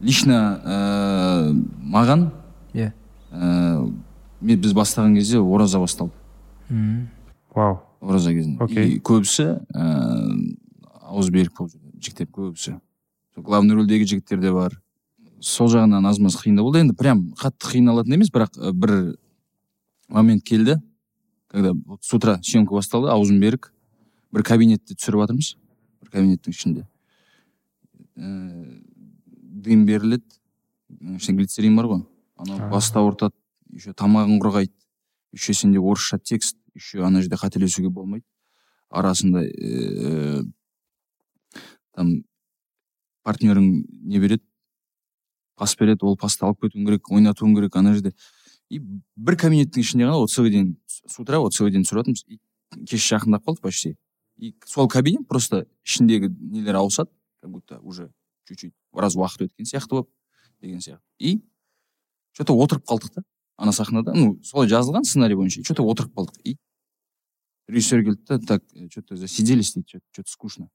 Лично ә, маған иә. ә, мен біз бастаған кезде ораза басталды. М. вау. Ораза кезінде Окей. и көбісі ыыы ауыз берік болып жүрді жігіттер көбісі главный рөлдегі жігіттер де бар сол жағынан аз маз қиындау болды енді прям қатты қиналатын емес бірақ бір момент келді когда вот с утра съемка басталды аузым берік бір кабинетте түсіріп жатырмыз бір кабинеттің ішінде. Ііі дым беріледі. Ішінде глицерин бар ғой. Анау басты ауыртады еще тамағың құрғайды. Еще сенде орысша текст еще ана жерде қателесуге болмайды арасында ііі там партнерің не береді пас береді ол пасты алып кетуің керек ойнатуың керек ана жерде и бір кабинеттің ішінде ғана отцовый день с утра отцовый день түсіріп жатырмыз и кеш жақындап қалды почти. И сол кабинет просто ішіндегі нелер ауысады как будто уже чуть чуть біраз уақыт өткен сияқты болып деген сияқты. И че то отырып қалдық та. Ана сахнада ну солай жазылған сценарий бойынша че то отырып қалдық. И режиссер келді да так че то засиделись дейді че то скучно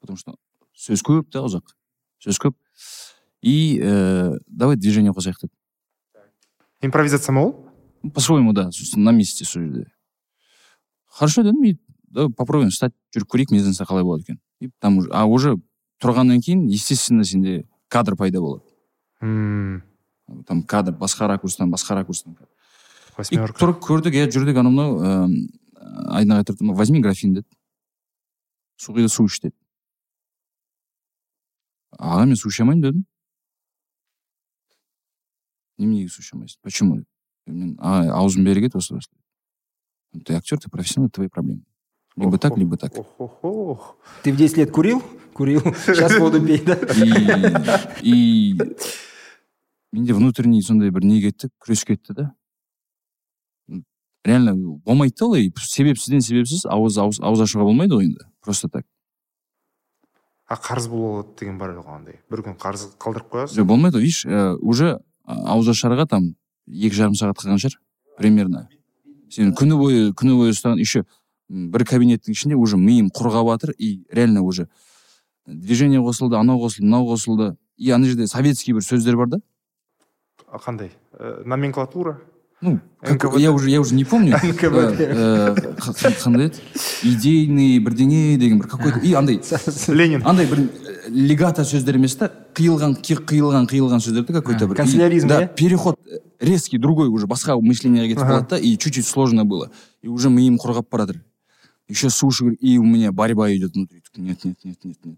потому что сөз көп та ұзақ? Сөз көп. И ә, давай движение қосайық деді. Импровизация ма ол Ну, по-своему да сосын на месте сол жерде хорошо дедім и давай попробуем встать жүріп көрейік мезенса қалай болады екен и там уже а уже тұрғаннан кейін естественно сенде кадр пайда болады. Мм там кадр басқа ракурстан басқа ракурстан и восьмерка тұрып көрдік иә жүрдік анау мынау ыыы айнаға тұрдым возьми графин деді су құй да су іш деді аға мен су іше алмаймын дедім неменеге су іше алмайсың почему деді мен аға аузым бері кет осылай осылай «Ну, ты актер ты профессионал это твои проблемы либо так либо так Ох-ох-ох. Ты в 10 лет курил? Курил. Сейчас воду пей, да? и и менде внутренний сондай бір не кетті күрес кетті да. Реально болмайды да олай. Себепсізден себепсіз ауыз ауыз, ауыз ашуға болмайды ғой енді просто так. А қарыз болады деген бар ғой андай. бір күн қарыз қалдырып қоясың жоқ болмайды ғой видишь ә, уже ауыз ашарға там екі жарым сағат қалған шығар примерно. Сен күні бойы күні бойы ұстаған еще бір кабинеттің ішінде уже миым құрғап жатыр и реально уже движение қосылды анау қосылды мынау қосылды. И ана жерде советский бір сөздер бар да. қандай Э, номенклатура ну как- НКВД. я уже я уже не помню НКВД. Э, э, қ- қандай еді идейный бірдеңе деген бір какой то и андай ленин андай бір э, легато сөздер емес та қиылған ки- қиылған қиылған сөздер да какой то А, бір канцеляризм, И- да иә? переход э, резкий другой уже басқа мышлениеге кетіп Ага. қалады да и чуть чуть сложно было и уже миым құрғап бара жатыр еще су ішу керек и у меня борьба идет внутри нет нет нет нет нет и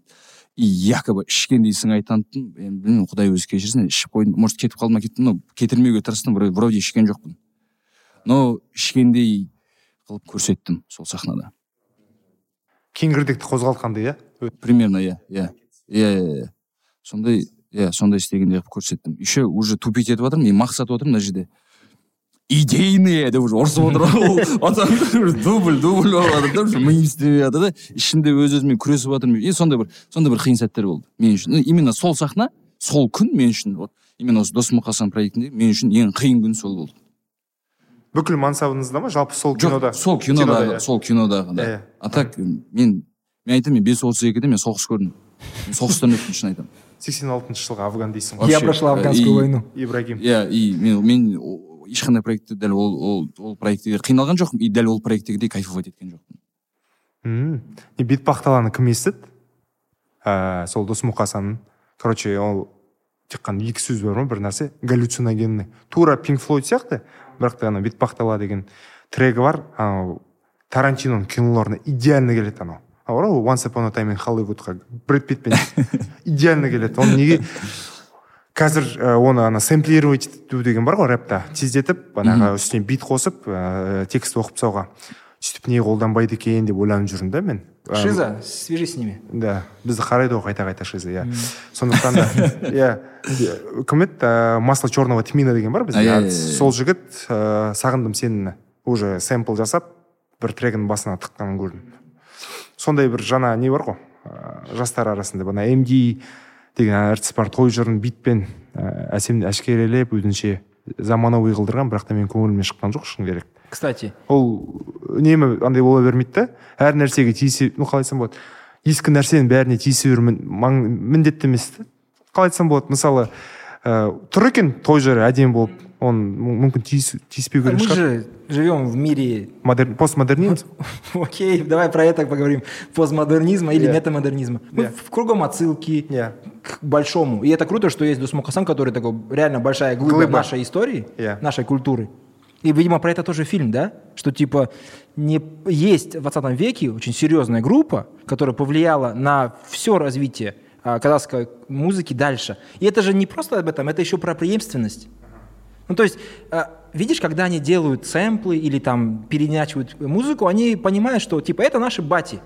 Якобы ішкендей сыңай таныттым енді білмеймін құдай өзі кешірсін ішіп қойдым. Может кетіп қалды ма кетті ну кетірмеуге тырыстым вроде вроде ішкен жоқпын. Но ішкендей қылып көрсеттім сол сахнада. Кеңгірдекті қозғалтқандай иә? Примерно иә иә. Иә иә иә. Сондай иә сондай істегендей қылып көрсеттім. Еще уже тупить етіп жатырмын и мақсат отырмын мына жерде. Идейные деп уже ұрысып отыр ол уже дубль дубль болып жатыр да уже миым істемей жатыр да ішімде өз өзімен күресіп жатырмын. И сондай бір сондай бір қиын сәттер болды мен үшін. Именно сол сахна сол күн мен үшін вот именно осы дос мұқасан проектінде мен үшін ең қиын күн сол болды. Бүкіл мансабыңызда ма? Жалпы сол жоқ кинода? сол кинодағы Кинода, иә. сол кинодағы да. Иә. а так мен мен айтамын мен бес отыз екіде мен соғыс көрдім. Соғыстан өттім шын айтамын. сексен алтыншы жылғы афган дейсің ғой Я прошла афганскую войну. ибрагим. Иә и мен мен ешқандай проектте дәл ол ол ол проектте қиналған жоқпын. И дәл ол проекттегідей кайфовать еткен жоқпын. Мм не бетпақдаланы кім естіді? Ә, сол досмұқасанның короче ол тек қана екі сөз бар ма бір нәрсе. Галлюциногенный. Тура пинк флойд сияқты. Бірақ та ана бетпақдала деген трегі бар. Анау тарантиноның киноларына идеально келеді анау. Бар ғой once upon a time in hollywoodқа брэд питтпен идеально келеді. Оны неге қазір ә, оны ана сэмплировать ету деген бар ғой рэпта тездетіп бағанағы үстіне бит қосып ә, текст оқып тастауға. Сөйтіп не қолданбайды екен деп ойланып жүрмін да мен. Шиза, свяжись с ними. да. Бізді қарайды ғой қайта қайта шиза иә. Сондықтан да иә. Кім еді? Ә, масло черного тмина деген бар бізде. Иә, иә, иә. сол жігіт ә, сағындым сені уже сэмпл жасап бір трегінің басына тыққанын көрдім. Сондай бір жаңа не бар ғой? Жастар арасында ана мд деген әртіс бар. Той жырын битпен ә, әсем әшкерелеп өзінше заманауи қылдырған бірақ та менің көңілімнен шыққан жоқ шыны керек. Кстати, ол үнемі андай бола бермейді да. Әр нәрсеге тиісе ну қалай айтсам болады. Ескі нәрсенің бәріне тиісе беру міндетті емес та. Қалай айтсам болады мысалы ә, тұр екен той жыры әдемі болып. оны мү- мүмкін тиіс, тиіспеу керек мы шығар же живем в мире... Модер... постмодернизм Окей, давай про это поговорим. Постмодернизма или Yeah. метамодернизма. Мы Yeah. в кругом отсылки Yeah. к большому. И это круто, что есть Дусмукасан, который такой реально большая глыба, Глыба. нашей истории, Yeah. нашей культуры. И, видимо, про это тоже фильм, да? Что, типа, не... есть в 20 веке очень серьезная группа, которая повлияла на все развитие а, казахской музыки дальше. И это же не просто об этом, это еще про преемственность. Ну, то есть, а, видишь, когда они делают сэмплы или там переначивают музыку, они понимают, что, типа, это наши бати.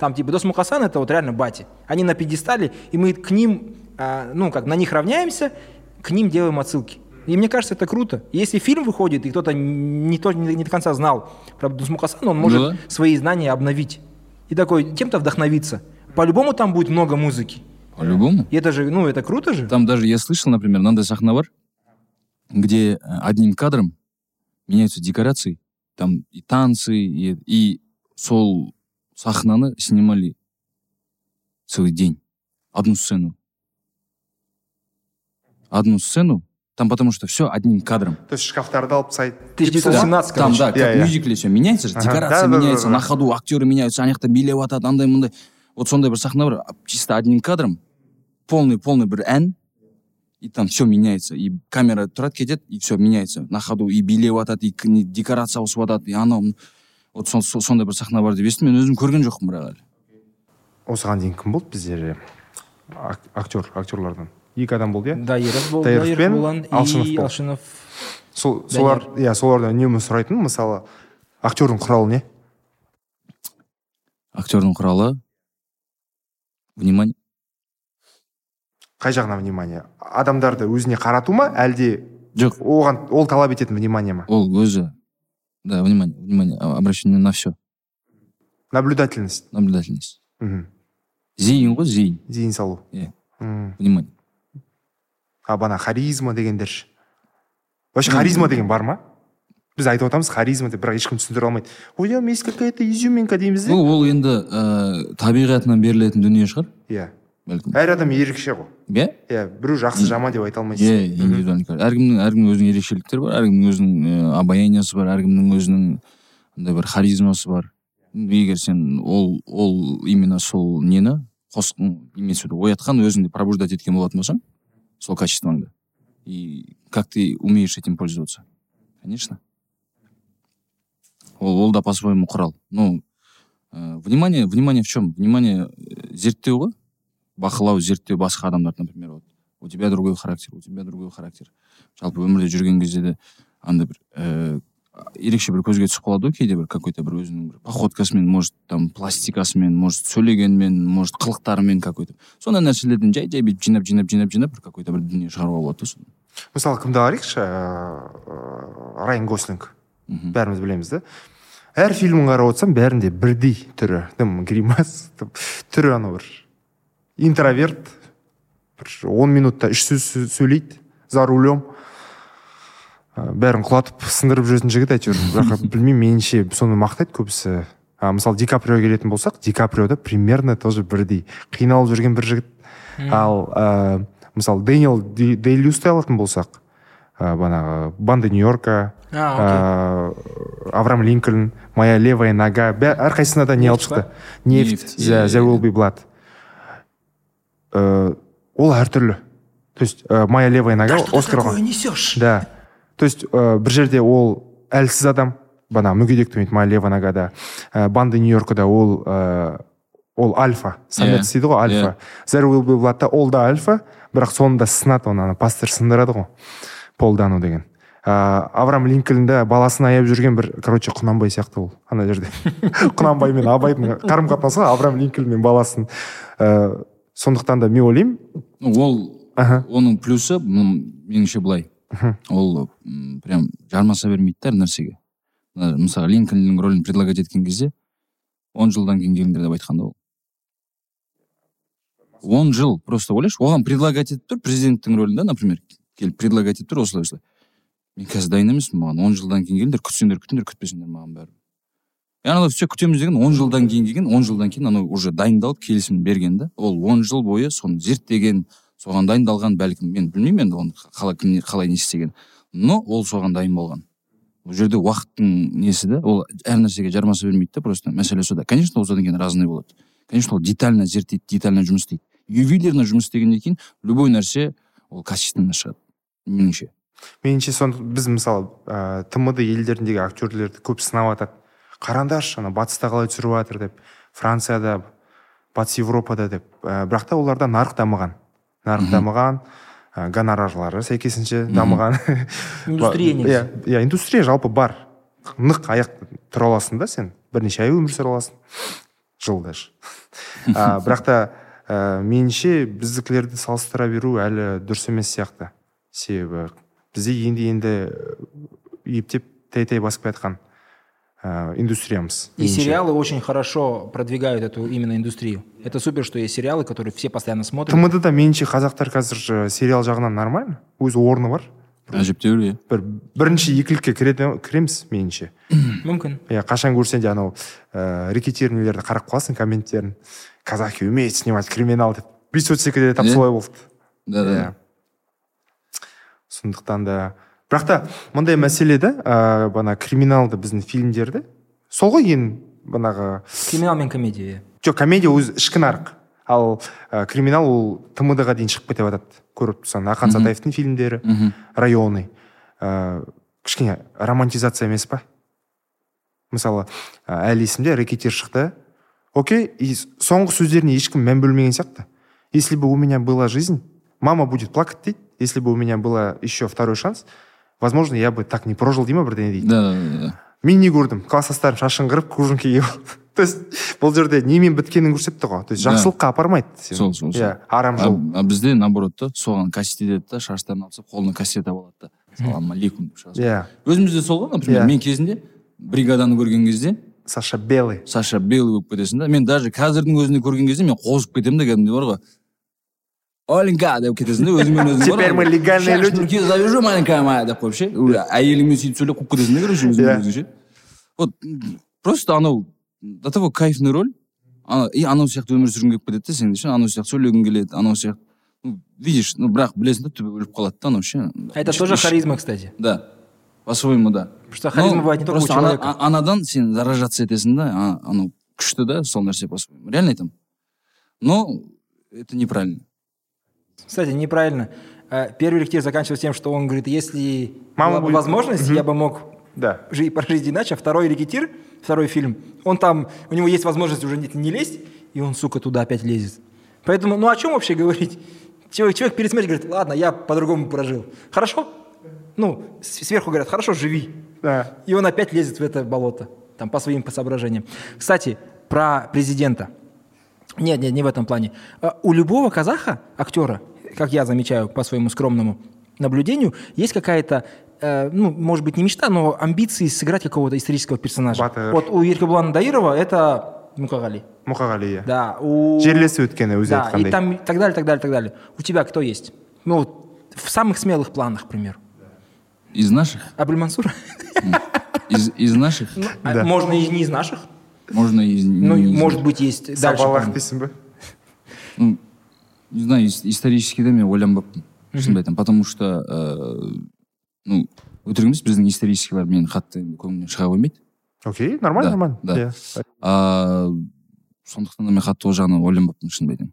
Там, типа, Дос Мукасан это вот реально бати. Они на пьедестале, и мы к ним, а, ну, как, на них равняемся, к ним делаем отсылки. И мне кажется, это круто. Если фильм выходит, и кто-то не, то, не, не до конца знал про Дусмукасан, он может Ну да. свои знания обновить. И такой тем-то вдохновиться. По-любому там будет много музыки. По-любому. И это же, ну, это круто же. Там даже я слышал, например, мынандай сахна бар, где э, одним кадром меняются декорации, там и танцы, и, и сол сахнаны снимали целый день. Одну сцену. Одну сцену, там потому что все одним кадром. то есть шкафтарды алып тастайды 1917, Там, короче. да, как иә. мюзикле все меняется же, Ага. декорация Да, да, да, меняется, да. на ходу актеры меняются, ана жақта билеп атады, андай мындай. Вот сондай бір сахна бар, чисто одним кадром, полный-полный бір ән, и там все меняется. И камера тұрады кетеді, и все меняется. На ходу и билеп атады, и декорация ауысып атады, и анау. Вот сон- со- сондай бір сахна бар деп естідім, мен өзім көрген жоқпын бірақ әлі. осыған дейін кім болды бізде Ак- актер актерлардан екі адам болды иә Дайыров бол, Дайыров пен болды. Алшынов. сол солар иә солардан үнемі сұрайтын мысалы актердің құралы не Актердің құралы, внимание, қай жағына внимание? Адамдарды өзіне қарату ма әлде жоқ, оған ол талап ететін внимание ма? Ол өзі, да, внимание, внимание, обращение на все, наблюдательность. Наблюдательность. мхм Зейін ғой, зейін, зейін салу. Иә. Внимание. а бана харизма дегендер ше вообще харизма деген бар ма? Біз айтып отырмыз харизма деп бірақ ешкім түсіндіре алмайды. Ой там есть какая то изюминка дейміз де. Ол енді ә, табиғатынан берілетін дүние шығар. Иә. Бәлкім. Әр адам ерекше ғой. Иә? Иә біреу жақсы жаман деп айта алмайсың иә индивидуальный кар- әркімнің әркімнің өзінің ерекшеліктері бар әркімнің өзінің обаяниясы бар әркімнің өзінің андай бір харизмасы бар. Егер сен ол ол именно сол нені қосқын имеется в виду оятқан өзіңді пробуждать еткен болатын болсаң сол качествоңды. И как ты умеешь этим пользоваться? Конечно. Ол ол да по своему құрал. Ну ә, внимание внимание в чем внимание ә, зерттеу ғой. Бақылау зерттеу басқа адамдарды например вот у тебя другой характер у тебя другой характер. Жалпы өмірде жүрген кезде де андай бір ііі ерекше бір көзге түсіп қалады ғой кейде бір какой то бір өзінің бір походкасымен может там пластикасымен может сөйлегенмен может қылықтарымен какой то сондай нәрселерден жай жай бүйтіп жинап жинап жинап жинап бір какой то бір дүние шығаруға болады да соны мысалы кімді алайықшы? Ыыы, райан гослинг мхм. бәріміз білеміз да. Әр фильмін қарап отырсам бәрінде бірдей түрі тым гримас түрі анау бір интроверт бір он минутта үш сөз сө- сөйлейді за рулем. Ә, бәрін құлатып сындырып жүретін жігіт әйтеуір. Бірақ білмеймін меніңше соны мақтайды көбісі. А, мысалы ди каприо келетін болсақ ди каприо да примерно тоже бірдей қиналып жүрген бір жігіт. Ал ә, мысалы дэниел дей люсты алатын болсақ ә, бағанағы банды нью йорка ә, авраам линкольн моя левая нога әрқайсысына да не алып шықты. нефть иә, will be blood Ә, ол әртүрлі. То есть ә, моя левая нога оскар такое несешь? да. То есть ә, бір жерде ол әлсіз адам. Бана мүгедек демейді моя левая ногада ә, банды нью йоркада ол ә, ол альфа. Самец Иә. дейді ғой альфа. Be bloodта ол да альфа бірақ соңында сынады оны ана пастор сындырады ғой. Пол дану деген. Ә, авраам линкольнда баласын аяп жүрген бір короче құнанбай сияқты ол ана жерде. Құнанбай мен абайдың қарым қатынасы ғой авраам линкольн мен баласын. Ә, сондықтан да мен ойлаймын. Ол Аха. оның плюсы меніңше былай. Ол прям жармаса бермейді да әр нәрсеге. Мысалы линкольннің рөлін предлагать еткен кезде он жылдан кейін келіңдер деп айтқан да ол. Он жыл просто ойлашы оған предлагать етіп тұр президенттің рөлін да например келіп предлагать етіп тұр осылай осылай мен қазір дайын емеспін маған. Он жылдан кейін келіңдер күтсеңдер күтіңдер күтпесеңдер маған бәрібір. Анау все күтеміз деген он жылдан кейін келген он жылдан кейін анау уже дайындалып келісім берген да ол он жыл бойы соны зерттеген соған дайындалған бәлкім мен білмеймін енді оны қалай кім қалай не істеген. Но ол соған дайын болған. Ол жерде уақыттың несі да ол әр нәрсеге жармаса бермейді да просто мәселе сода. Конечно ол содан кейін разный болады. Конечно ол детально зерттейді детально жұмыс істейді. Ювелирно жұмыс істегеннен кейін любой нәрсе ол качественно шығады. Меніңше. Меніңше сон біз мысалы ә, тмд елдеріндегі актерлерді көп сынап жатады қараңдаршы ана батыста қалай түсіріп жатыр деп францияда батыс европада деп. Ә, бірақ та оларда нарық дамыған. Нарық дамыған ә, гонорарлары сәйкесінше дамыған. Индустрия негізі. иә иә индустрия жалпы бар. Нық аяқ тұра аласың да сен бірнеше ай өмір сүре аласың. Жыл даже. А, бірақ та ә, меніңше біздікілерді салыстыра беру әлі дұрыс емес сияқты. Себебі бізде енді енді ептеп тәй тәй басып келе жатқан ә, индустриямыз И меніңше. сериалы очень хорошо продвигают эту именно индустрию. Это супер, что есть сериалы, которые все постоянно смотрят. тмд да меніңше қазақтар қазір ә, сериал жағынан нормально. Өз орны бар. Әжептәуір иә бір бірінші екілікке кіреді- кіреміз меніңше. Мүмкін. иә қашан көрсең де анау ә, рекетирнийлерді қарап қаласың комменттерін. Казахи умеет снимать криминал деп. Соцсетіде тап солай болды. Да да иә. Сондықтан да бірақ та мындай мәселе да ә, бана криминалды біздің фильмдерді сол ғой ең банағы Криминал мен комедия. жоқ комедия өзі ішкі нарық. Ал ә, криминал ол тмд ға дейін шығып кете жатады көріп тұрсаң. Ақан сатаевтың фильмдері мхм районы. Ә, кішкене романтизация емес па? Мысалы ә, әлі есімде рэкетир шықты. Окей и соңғы сөздеріне ешкім мән бөлмеген сияқты. Если бы у меня была жизнь мама будет плакать дейді. Если бы у меня была еще второй шанс возможно я бы так не прожил дей ма бірдеңе дейді да да да. Мен не көрдім класстастарым шашын қырып кружинка киіп алды то есть бұл жерде немен біткенін көрсетті ғой. То есть жақсылыққа апармайды сені. Сол, сол, иә арам жол. А бізде наоборот та соған кастет етеді да шаштарын алып тастап қолына кассета алады да. Салам алейкум деп шығасың иә. Өзімізде сол ғой например Иә. мен кезінде бригаданы көрген кезде саша белый. Саша белый болып кетесің да мен даже қазірдің өзінде көрген кезде мен қозып кетемін да кәдімгідей бар ғой. оленька деп кетесің да өзіңмен өзің Теперь мы легальные люди. люди завяжу маленькая моя деп қойып ше уже әйеліңмен сөйтіп сөйлеп қуып кетесің да короче Иә. өзіңмен өзің ше вот м, просто анау до того кайфный роль ана и анау сияқты өмір сүргің келіп кетеді да сенде ше анау сияқты сөйлегің келеді анау сияқты ну, видишь ну бірақ білесің да түбі өліп қалады да анау ше А это Еш- тоже еш- харизма, кстати. да по-своему да Потому что харизма Но бывает не только у просто ана- человека. а- анадан сен заражаться етесің да а- анау күшті да сол нәрсе по своему реально айтамын но это неправильно Кстати, неправильно. Э, Первый ректир заканчивается тем, что он говорит, если Мама была бы будет- возможность, я бы мог да жить, прожить иначе. А второй рекетир, второй фильм, он там, у него есть возможность уже не, не лезть, и он, сука, туда опять лезет. Поэтому, ну о чем вообще говорить? Человек, человек перед смертью говорит, ладно, я по-другому прожил. Хорошо? Ну, сверху говорят, хорошо, живи. да И он опять лезет в это болото, там, по своим соображениям. Кстати, про президента. Нет, нет, не в этом плане. А, У любого казаха, актера, как я замечаю по своему скромному наблюдению, есть какая-то, э, ну, может быть, не мечта, но амбиции сыграть какого-то исторического персонажа. Батыр. Вот у Еркебулана Даирова это Мукагали. мұқағали иә Да, у... жерлесі өткені өзі Да, и айтқандай там и так далее, так далее, так далее. У тебя кто есть? Ну, вот в самых смелых планах, к примеру. из наших Абуль-Мансур? из, из наших А Да. Можно и не из наших. Можно из Ну, не из- может быть, есть дальше. дейсің бе ну, не знаю ис- исторически да мен ойланбаппын шынымды айтамын потому что э, ну өтірік емес біздің историческийлар менің қатты көңілімнен шыға қоймайды окей нормально Да, нормально. да. иә а сондықтан да мен қатты ол жағынан ойланбаппын шынымды айтамын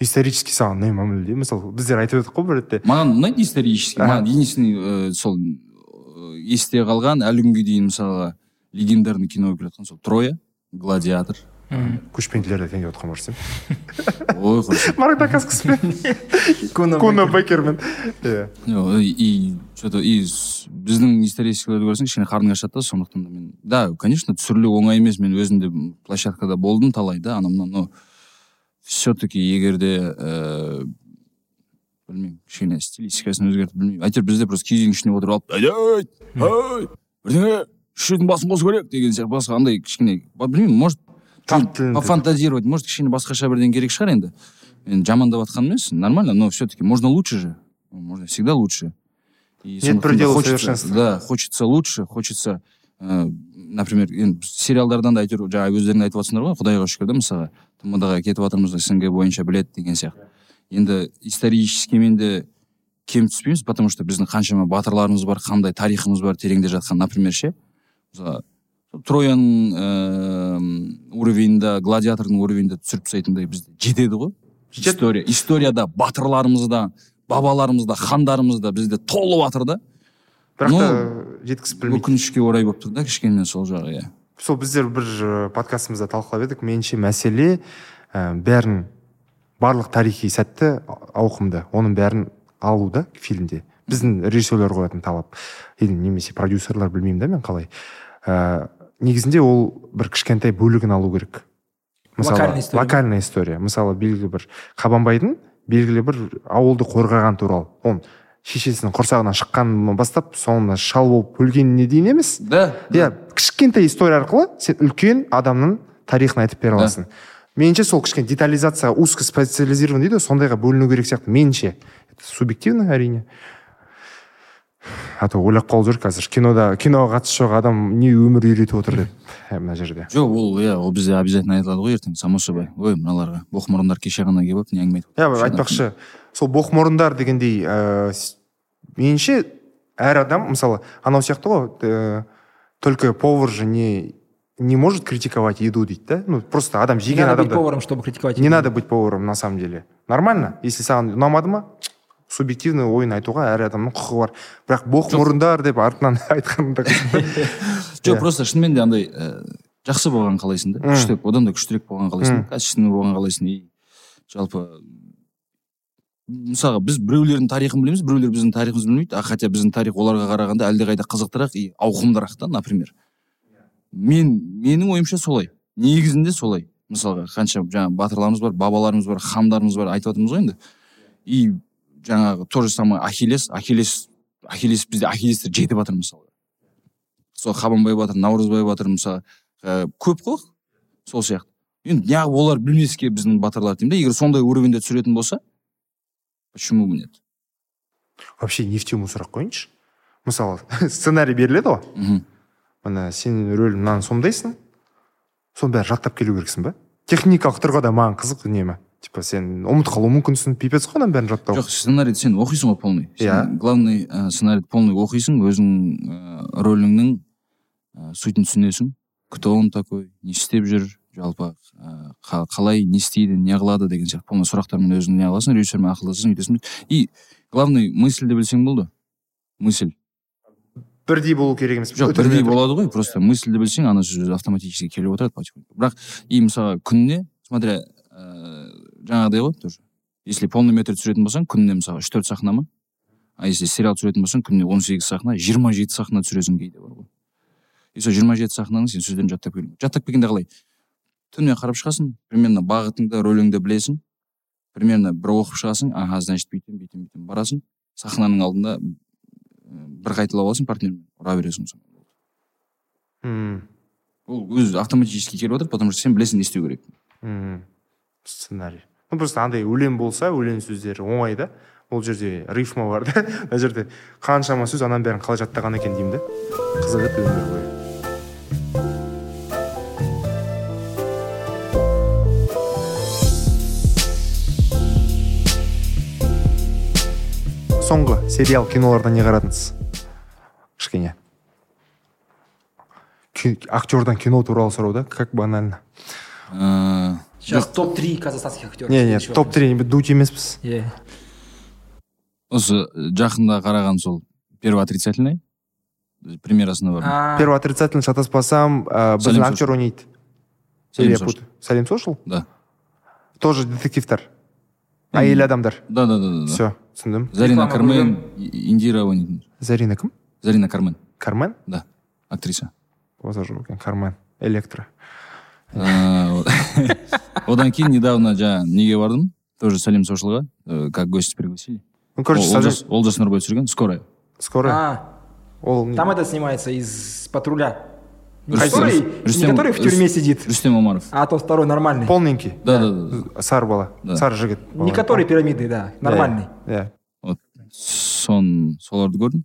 исторический саған ұнай ма мүлде мысалы біздер айтып едік қой бір ретте маған ұнайды исторический маған единственный ә, сол ә, есте қалған әлі күнге дейін мысалға легендарный кино болып жатқан сол троя гладиатор. Көшпенділерді айтайын деп отқан барсың ой құрсын марк Куна бекермен иә и- что то и біздің историческийлерді көрсең кішкене қарның ашады да сондықтан да мен. Да конечно түсірілу оңай емес мен өзім де площадкада болдым талай да анау мынау но все таки егер де ііі білмеймін кішкене стилистикасын өзгертіп білмеймін. Әйтеуір бізде просто киіз үйдің ішіне отырып алып бірдеңе! Үш жердің басын қосу керек деген сияқты басқа андай кішкене білмеймін может пофантазировать может кішкене басқаша бірдеңе керек шығар енді. Мен жамандап жатқан емес нормально но все таки можно лучше же можно всегда лучше. И Нет предела совершенства. да хочется лучше хочется ә, например енді сериалдардан да әйтеуір жаңағы өздерің айтып жатсыңдар ғой құдайға шүкір да мысалға. Тмд ға кетіп жатырмыз снг бойынша біледі деген сияқты. Енді историческиймен де кем түспейміз потому что біздің қаншама батырларымыз бар қандай тарихымыз бар тереңде жатқан например ше? Трояның ыыы уровенінде гладиатордың уровенінде түсіріп тастайтындай бізде жетеді ғой. Жетеді. история. Историяда батырларымызда бабаларымызда хандарымызда бізде толып жатыр да. Бірақ та жеткізіп білмейді. өкінішке орай болып тұр да кішкене сол жағы иә. Сол біздер бір ә, подкастымызда талқылап едік. Меніңше мәселе ә, бәрін барлық тарихи сәтті ауқымды оның бәрін алу да фильмде. Біздің режиссерлер қоятын талап. Или немесе продюсерлар білмеймін да мен қалай. Ә, негізінде ол бір кішкентай бөлігін алу керек. Локальная история. локальная история. Мысалы белгілі бір қабанбайдың белгілі бір ауылды қорғаған туралы. Он шешесінің құрсағынан шыққанынан бастап соңында шал болып өлгеніне дейін емес. Да иә кішкентай история арқылы сен үлкен адамның тарихын айтып бере аласың. Меніңше сол кішкене детализация узкоспециализированный дейді ғой сондайға бөліну керек сияқты меніңше. Субъективно әрине а то ойлап қалып жүр қазір. Кинода киноға қатысы жоқ адам не өмір үйретіп отыр деп. Мына жерде. Жоқ ол иә ол бізде обязательно айтылады ғой ертең само собой. Ой мыналарға боқмұрындар кеше ғана келіп алып не әңгіме айтып иә айтпақшы сол боқмұрындар дегендей ә, меніңше әр адам мысалы анау сияқты ғой ә, только повар же не не может критиковать еду дейді да? Ну просто адам Не жеген надо быть поваром, чтобы критиковать. не надо быть поваром на самом деле. Нормально? Если саған ұнамады ма? Субъективный ойын айтуға әр адамның құқығы бар. Бірақ боқмұрындар деп артынан айтқанында жоқ Иә. просто шынымен де андай ә, жақсы болған қалайсың да. Күштірек одан да күштірек болған қалайсың качественный болған қалайсың. И жалпы мысалға біз біреулердің тарихын білеміз біреулер біздің тарихымызды білмейді. А хотя біздің тарих оларға қарағанда әлдеқайда қызықтырақ и ауқымдырақ та например. Мен менің ойымша солай. Негізінде солай. Мысалға қанша жаңағы батырларымыз бар бабаларымыз бар хандарымыз бар айтып жатырмыз ғой енді. И жаңағы то же самое ахиллес ахиллес ахиллес бізде ахиллестер жетіп жатыр мысалға сол қабанбай батыр наурызбай батыр мысалы. Ә, көп қой сол сияқты. Енді неғып олар білмеске біздің батырлар деймін да егер сондай уровеньде түсіретін болса почему бы нет? Вообще не в тему сұрақ қояйыншы мысалы сценарий беріледі ғой. Мхм міне сенің рөлің мынаны сомдайсың. Соның бәрін жаттап келу керексің ба техникалық тұрғыда маған қызық үнемі типа сен ұмытып қалуы мүмкінсің пипец қой ананың бәрін жаттау. Жоқ сценарийді сен оқисың ғой полный. Иә. главный ә, сценарийді полный оқисың өзің ә, рөліңнің ә, сутін түсінесің. Кто он такой не істеп жүр жалпы ә, қа- қалай не істейді не қылады деген сияқты. Полный сұрақтармен өзің не қыласың режиссермен ақылдасасың өйтесің и главный мысльді білсең болды. Мысль. Бірдей болу керек емес. Жоқ бірдей болады ғой просто мысльді білсең ана сөз автоматически келіп отырады потихоньку бірақ и мысалға күніне смотря жаңағыдай ғой тоже. Если полный метр түсіретін болсаң күніне мысалы үш төрт сахна ма? А если сериал түсіретін болсаң күніне он сегіз сахна жиырма жеті сахна түсіресің кейде бар ғой. И сол жиырма жеті сахнаны сен сөздерін жаттап келу жаттап келгенде қалай? Түнімен қарап шығасың примерно бағытыңды рөліңді білесің. Примерно бір оқып шығасың ага значит бүйтемін бүйтемін бүйтемін барасың. Сахнаның алдында бір қайталап аласың партнермен ұра бересің мм. Ол өзі автоматически келіп отырады потому что сен білесің не істеу керек. Мм. Сценарий. Ну просто андай өлең болса өлең сөздері оңай да. Ол жерде рифма бар да. Мына жерде қаншама сөз ананың бәрін қалай жаттаған екен деймін да. Қызығады өмір бойы соңғы сериал кинолардан не қарадыңыз? Кішкене. Актердан кино туралы сұрау да как банально. Ыыы Сейчас топ-3 казахстанских актеров. не не Следующий топ три дуть емеспіз. Иә. осы жақында қараған сол первоотрицательный. Премьерасына бардым А, первый отрицательный шатаспасам біздің актер ойнайды сәлем сошыл да. Тоже детективтар әйел адамдар да да да да, да. все түсіндім зарина кармен индира ойнайтын зарина кім зарина кармен. Кармен? Да актриса. Жоқ екен кармен. Электро. одан кейін недавно жаңа неге бардым тоже сәлем сошылға э, как гость пригласили ну короче Ол- сәлем олжас олжас нұрбай түсірген скорая скоро а, ол не- там это снимается из патруля. Не Рустем- который, не Рустем- который в тюрьме Рус- сидит, рүстем омаров а тот второй нормальный. полненький да да да, да. сары бала Да. сары жігіт Не который пирамиды, да, нормальный. иә вот сон соларды көрдім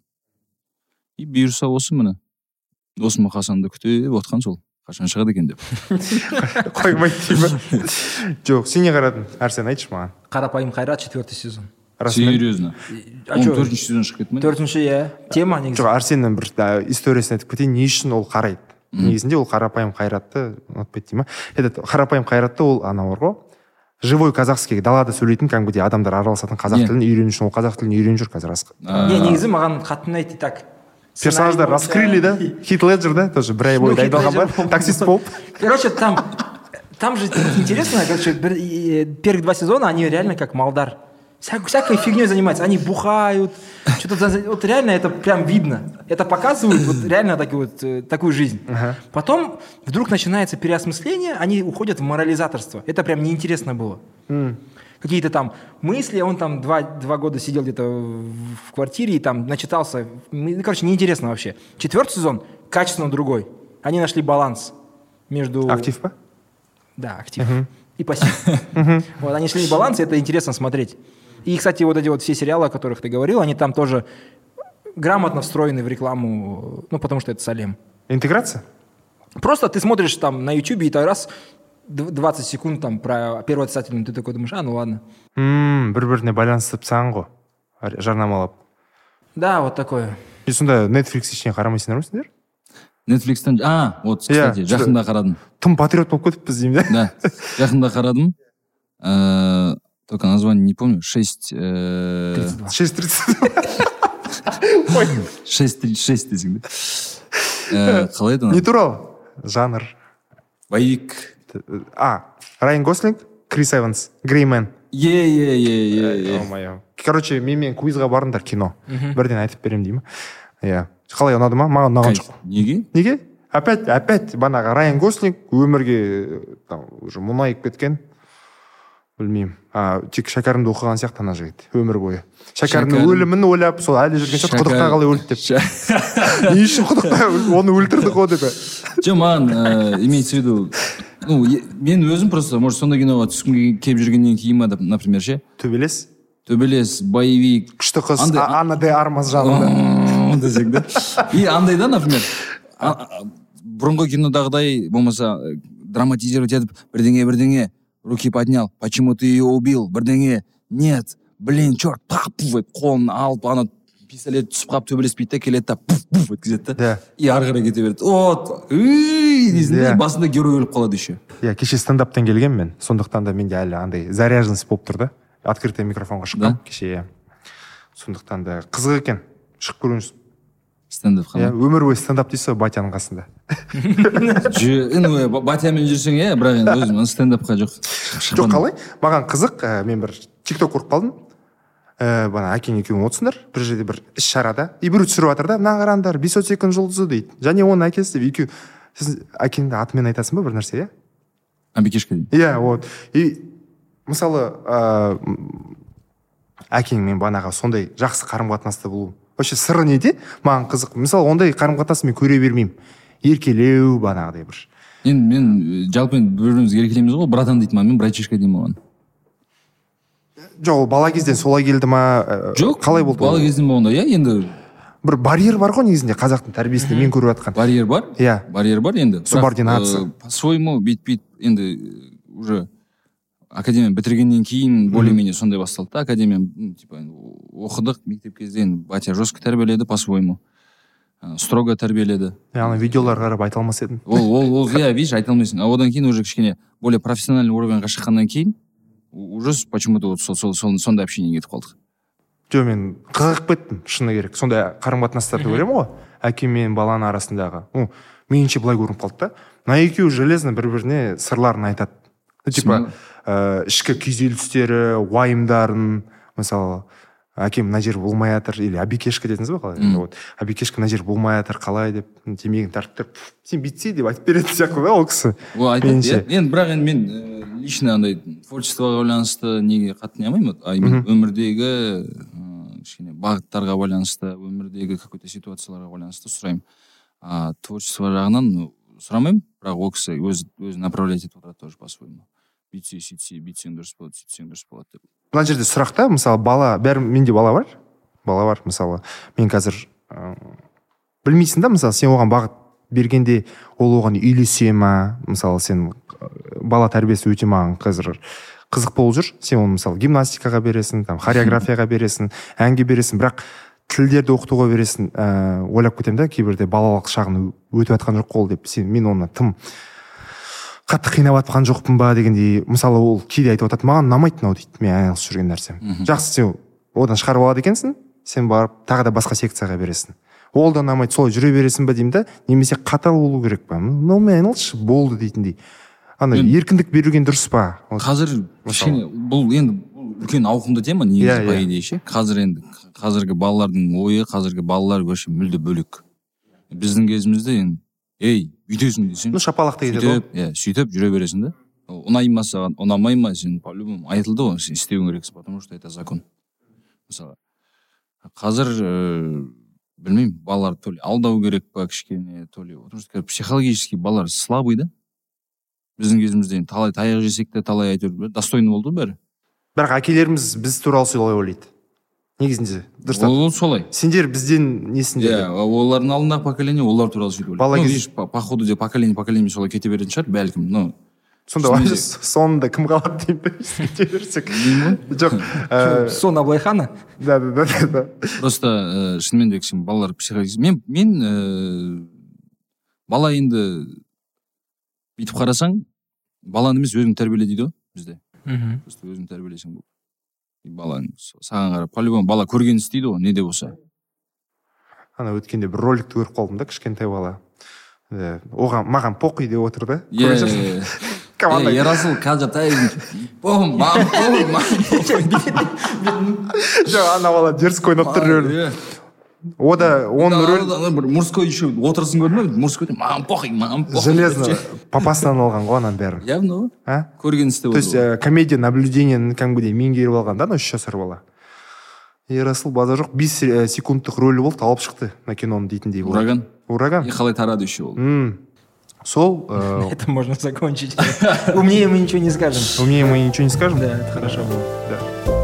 и бұйырса осы міне досым хасанды күтіп отқан сол Қашан шығады екен деп. Қоймайды дей ма жоқ сен не қарадың? Әрсен айтшы маған. Қарапайым Қайрат четвертый сезон. серьезно? А он төртінші сезон шығып кетті ме Төртінші иә. Тема негізі. жоқ әрсеннің бір историясын айтып кетейін. Не үшін ол қарайды? Негізінде ол қарапайым қайратты ұнатпайды дей ма? Этот қарапайым қайратты ол анау бар ғой живой казахский далада сөйлейтін кәдімгідей адамдар араласатын қазақ тілін үйрену үшін ол қазақ тілін үйреніп жүр қазір асқар Не, негізі маған қатты ұнайды так. Сценарий раскрыли да хит леджер да тоже бір ай бойы дайындалған ба таксист болып Короче, там, там же интересно, короче, первых два сезона, они реально как Малдар. Вся- всякой фигней занимаются. Они бухают, что-то вот реально это прям видно. Это показывают вот реально так вот, э, такую жизнь. Потом вдруг начинается переосмысление, они уходят в морализаторство. Это прям неинтересно было. Какие-то там мысли, он там два, два года сидел где-то в квартире и там начитался. Ну, Короче, неинтересно вообще. Четвертый сезон качественно другой. Они нашли баланс между... актив па Да, актив. И пассив. Вот, они шли баланс, и это интересно смотреть. И, кстати, вот эти вот все сериалы, о которых ты говорил, они там тоже грамотно встроены в рекламу, ну, потому что это Салем. интеграция Просто ты смотришь там на Ютубе, и так раз 20 секунд там про первую отрицательную, ты такой думаешь, а, ну ладно. мм бір біріне байланысып тастаған ғой. Ар- жарнамалап Да, вот такое. и сонда netflix ештеңе қарамайсыңдар ма сендер? Нетфликстен а вот Иә, кстати жақында қарадым. тым патриот болып кетіппіз деймін да да жақында қарадым. Э, только название не помню. Шесть э, 32. шесть тридцать ой шесть тридцать шесть десең да? Э, қалай еді не туралы жанр. Боевик. А райан гослинг крис эванс греймен е е е е мое короче менімен квизға барыңдар кино. Бірден айтып беремін дей ма иә қалай ұнады ма маған ұнаған жоқ неге неге опять опять бағанағы райан гослинг өмірге там уже мұнайып кеткен білмеймін. А, тек шәкәрімді оқыған сияқты ана жігіт өмір бойы. Шәкәрімнің Шәкәрім- өлімін ойлап сол әлі жүрген сияқты құдықта қалай өлді деп. Не үшін құдықта оны өлтірді ғой деп. Жоқ маған имеется в виду ну мен өзім просто может сондай киноға түскім ке- келіп жүргеннен кейін ба деп, например ше? Төбелес? Төбелес боевик. Күшті қыз анна де армас десең да. И андай да например. Бұрынғы кинодағыдай болмаса э, драматизировать етіп бірдеңе бірдеңе руки поднял. Почему ты ее убил бірдеңе нет. Блин черт пах пуф етіп қолын алып ана пистолет түсіп қалып төбелеспейді да келеді да пуф пуф еткізеді да. И ары қарай кете береді вот дейсің да. басында герой өліп қалады еще иә кеше стендаптан келгенмін мен сондықтан да менде әлі андай заряженность болып тұр да. Открытый микрофонға шыққанмын кеше иә. Сондықтан да қызық екен. Шығып көріңіз стендап иә өмір бойы стендап дейсіз ғой батяның қасында. Енді ба- батямен жүрсең иә бірақ енді өзім стендапқа жоқ жоқ қалай? Маған қызық ә, мен бір тикток көріп қалдым. Ә, бана әкең екеуің отырсыңдар бір жерде бір іс шарада и біреу түсіріп жатыр да мына қараңдар бисотеканың жұлдызы дейді. Және оның әкесі деп екеуі сіз әкеңді атымен айтасың ба бір нәрсе иә? Абикешка дейді. Иә вот. И мысалы ә, м, әкеңмен бағанағы сондай жақсы қарым қатынаста болу вообще сыры неде? Маған қызық. Мысалы ондай қарым қатынасты мен көре бермеймін. Еркелеу бағанағыдай бір. Енді мен э, жалпы енді бір бірімізге еркелейміз ғой. Братан дейді маған мен братишка деймін оған. Жоқ ол бала кезден солай келді ма? Ә, жоқ қалай болды бала кезден болғанда иә енді бір барьер бар ғой негізінде қазақтың тәрбиесінде мен көріп жатқан. Барьер бар? Иә. барьер бар енді. Субординация. э, по своему бүйтіп бүйтіп енді э, уже академия бітіргеннен кейін более менее сондай басталды да. Академия типа оқыдық мектеп кезде енді батя жестко тәрбиеледі по своему Э, строго тәрбиеледі. Ана видеолар қарап айта алмас едім ол ол ол иә видишь айта алмайсың. А одан кейін уже кішкене более профессиональный уровеньға шыққаннан кейін уже почему то вот сол, сол, сол, сондай общениеге кетіп қалдық. Жоқ мен қызығып кеттім шыны керек. Сондай қарым қатынастарды көремін ғой. Әке мен баланың арасындағы. Ну меніңше былай көрініп қалды да. Мына екеуі железно бір біріне сырларын айтады. Ну, типа ә, ішкі күйзелістері уайымдарын мысалы әкем мына жер болмай жатыр или абикешка дедіңіз ба қалай? Вот абикешка мына жер болмай жатыр қалай деп темекіні тартып тұрып сен бүйтсе деп айтып беретін сияқты да ол кісі ол айтады меніңше. иә. Енді бірақ енді мен э, лично андай творчествоға байланысты неге қатты не қылмаймын а өмірдегі э, кішкене бағыттарға байланысты өмірдегі какой то ситуацияларға байланысты сұраймын. А творчество жағынан сұрамаймын бірақ ол кісі өз өзі направлять етіп отырады тоже по своему бүйтсе сөйтсе бүйтсең дұрыс болады сөйтсең дұрыс болады деп. Мына жерде сұрақ та мысалы бала бәрі менде бала бар бала бар мысалы мен қазір ә, білмейсің да мысалы сен оған бағыт бергенде ол оған үйлесе ма мысалы сен ә, бала тәрбиесі өте маған қазір қызық болып жүр. Сен оны мысалы гимнастикаға бересің там хореографияға бересің әнге бересің бірақ тілдерді оқытуға бересің ә, ойлап кетемін да кейбірде балалық шағын өтіп жатқан жоқ қой деп. Сен мен оны тым қатты қинап жатқан жоқпын ба дегендей мысалы ол кейде айтып жатады маған ұнамайды мынау дейді мен айналысып жүрген нәрсем. Жақсы сен одан шығарып алады екенсің сен барып тағы да басқа секцияға бересің. Ол да ұнамайды солай жүре бересің ба деймін да немесе қатал болу керек па? Мынаумен айналысшы болды дейтіндей. Андай еркіндік берілген дұрыс па? Қазір кішкене бұл енді үлкен ауқымды тема негізі Иә, по идее ше. Қазір енді қазіргі балалардың ойы қазіргі балалар вообще мүлде бөлек. Біздің кезімізде енді ей бүйтесің десең. Ну шапалақта кетеді ғой иә сөйтіп жүре бересің да ұнай ма саған ұнамай ма сен? По любому айтылды ғой сен істеуің керексің потому что это закон. Мысалы қазір ыыы білмеймін балаларды то ли алдау керек па кішкене то ли потому что психологически балалар слабый да. Біздің кезімізде енді талай таяқ жесек те талай әйтеуір достойный болды ғой бәрі. Бірақ әкелеріміз біз туралы солай ойлайды. Негізінде. Дұрыс ол солай. Сендер бізден несіңдер иә олардың алдындағы поколение олар туралы сөйтіп ойлайды Бала ну кез- видишь по, по ходу де поколение поколение солай кете беретін шығар бәлкім но сонда соңында кім қалады деймін да сөйте берсек жоқ ә, сон аблайхана да да да да, просто ә, шынымен де кішкене балалар психологически мен мен ә, бала енді бүйтіп қарасаң баланы емес өзің тәрбиеле дейді ғой бізде. Мхм. Просто өзің тәрбиелесең болды. Балаң саған қарап по любому бала көргенін істейді ғой не де болса ана өткенде бір роликті көріп қалдым да кішкентай бала. Ә, оған маған похуй деп отыр да. Иә ерасыл қазір похуй похуй жоқ ана бала дерзкий ойнап тұр рөлін. О да оның рөл бір мужской еще отырысын көрдің ба? Мужской мам похуй мам похуй железно. Папасынан алған ғой ананың бәрін явно ғой а? Көргенін істеп то есть ә, комедия наблюдениені кәдімгідей меңгеріп алған да ана үш жасар бала ерасыл базар жоқ бес ә, секундтық рөлі болды алып шықты на киноны дейтіндей болды. Ураган? Ураган. И қалай тарады еще ол? Сол ә, это можно закончить. Умнее мы ничего не скажем. Умнее мы ничего не скажем? Да это хорошо было. Да.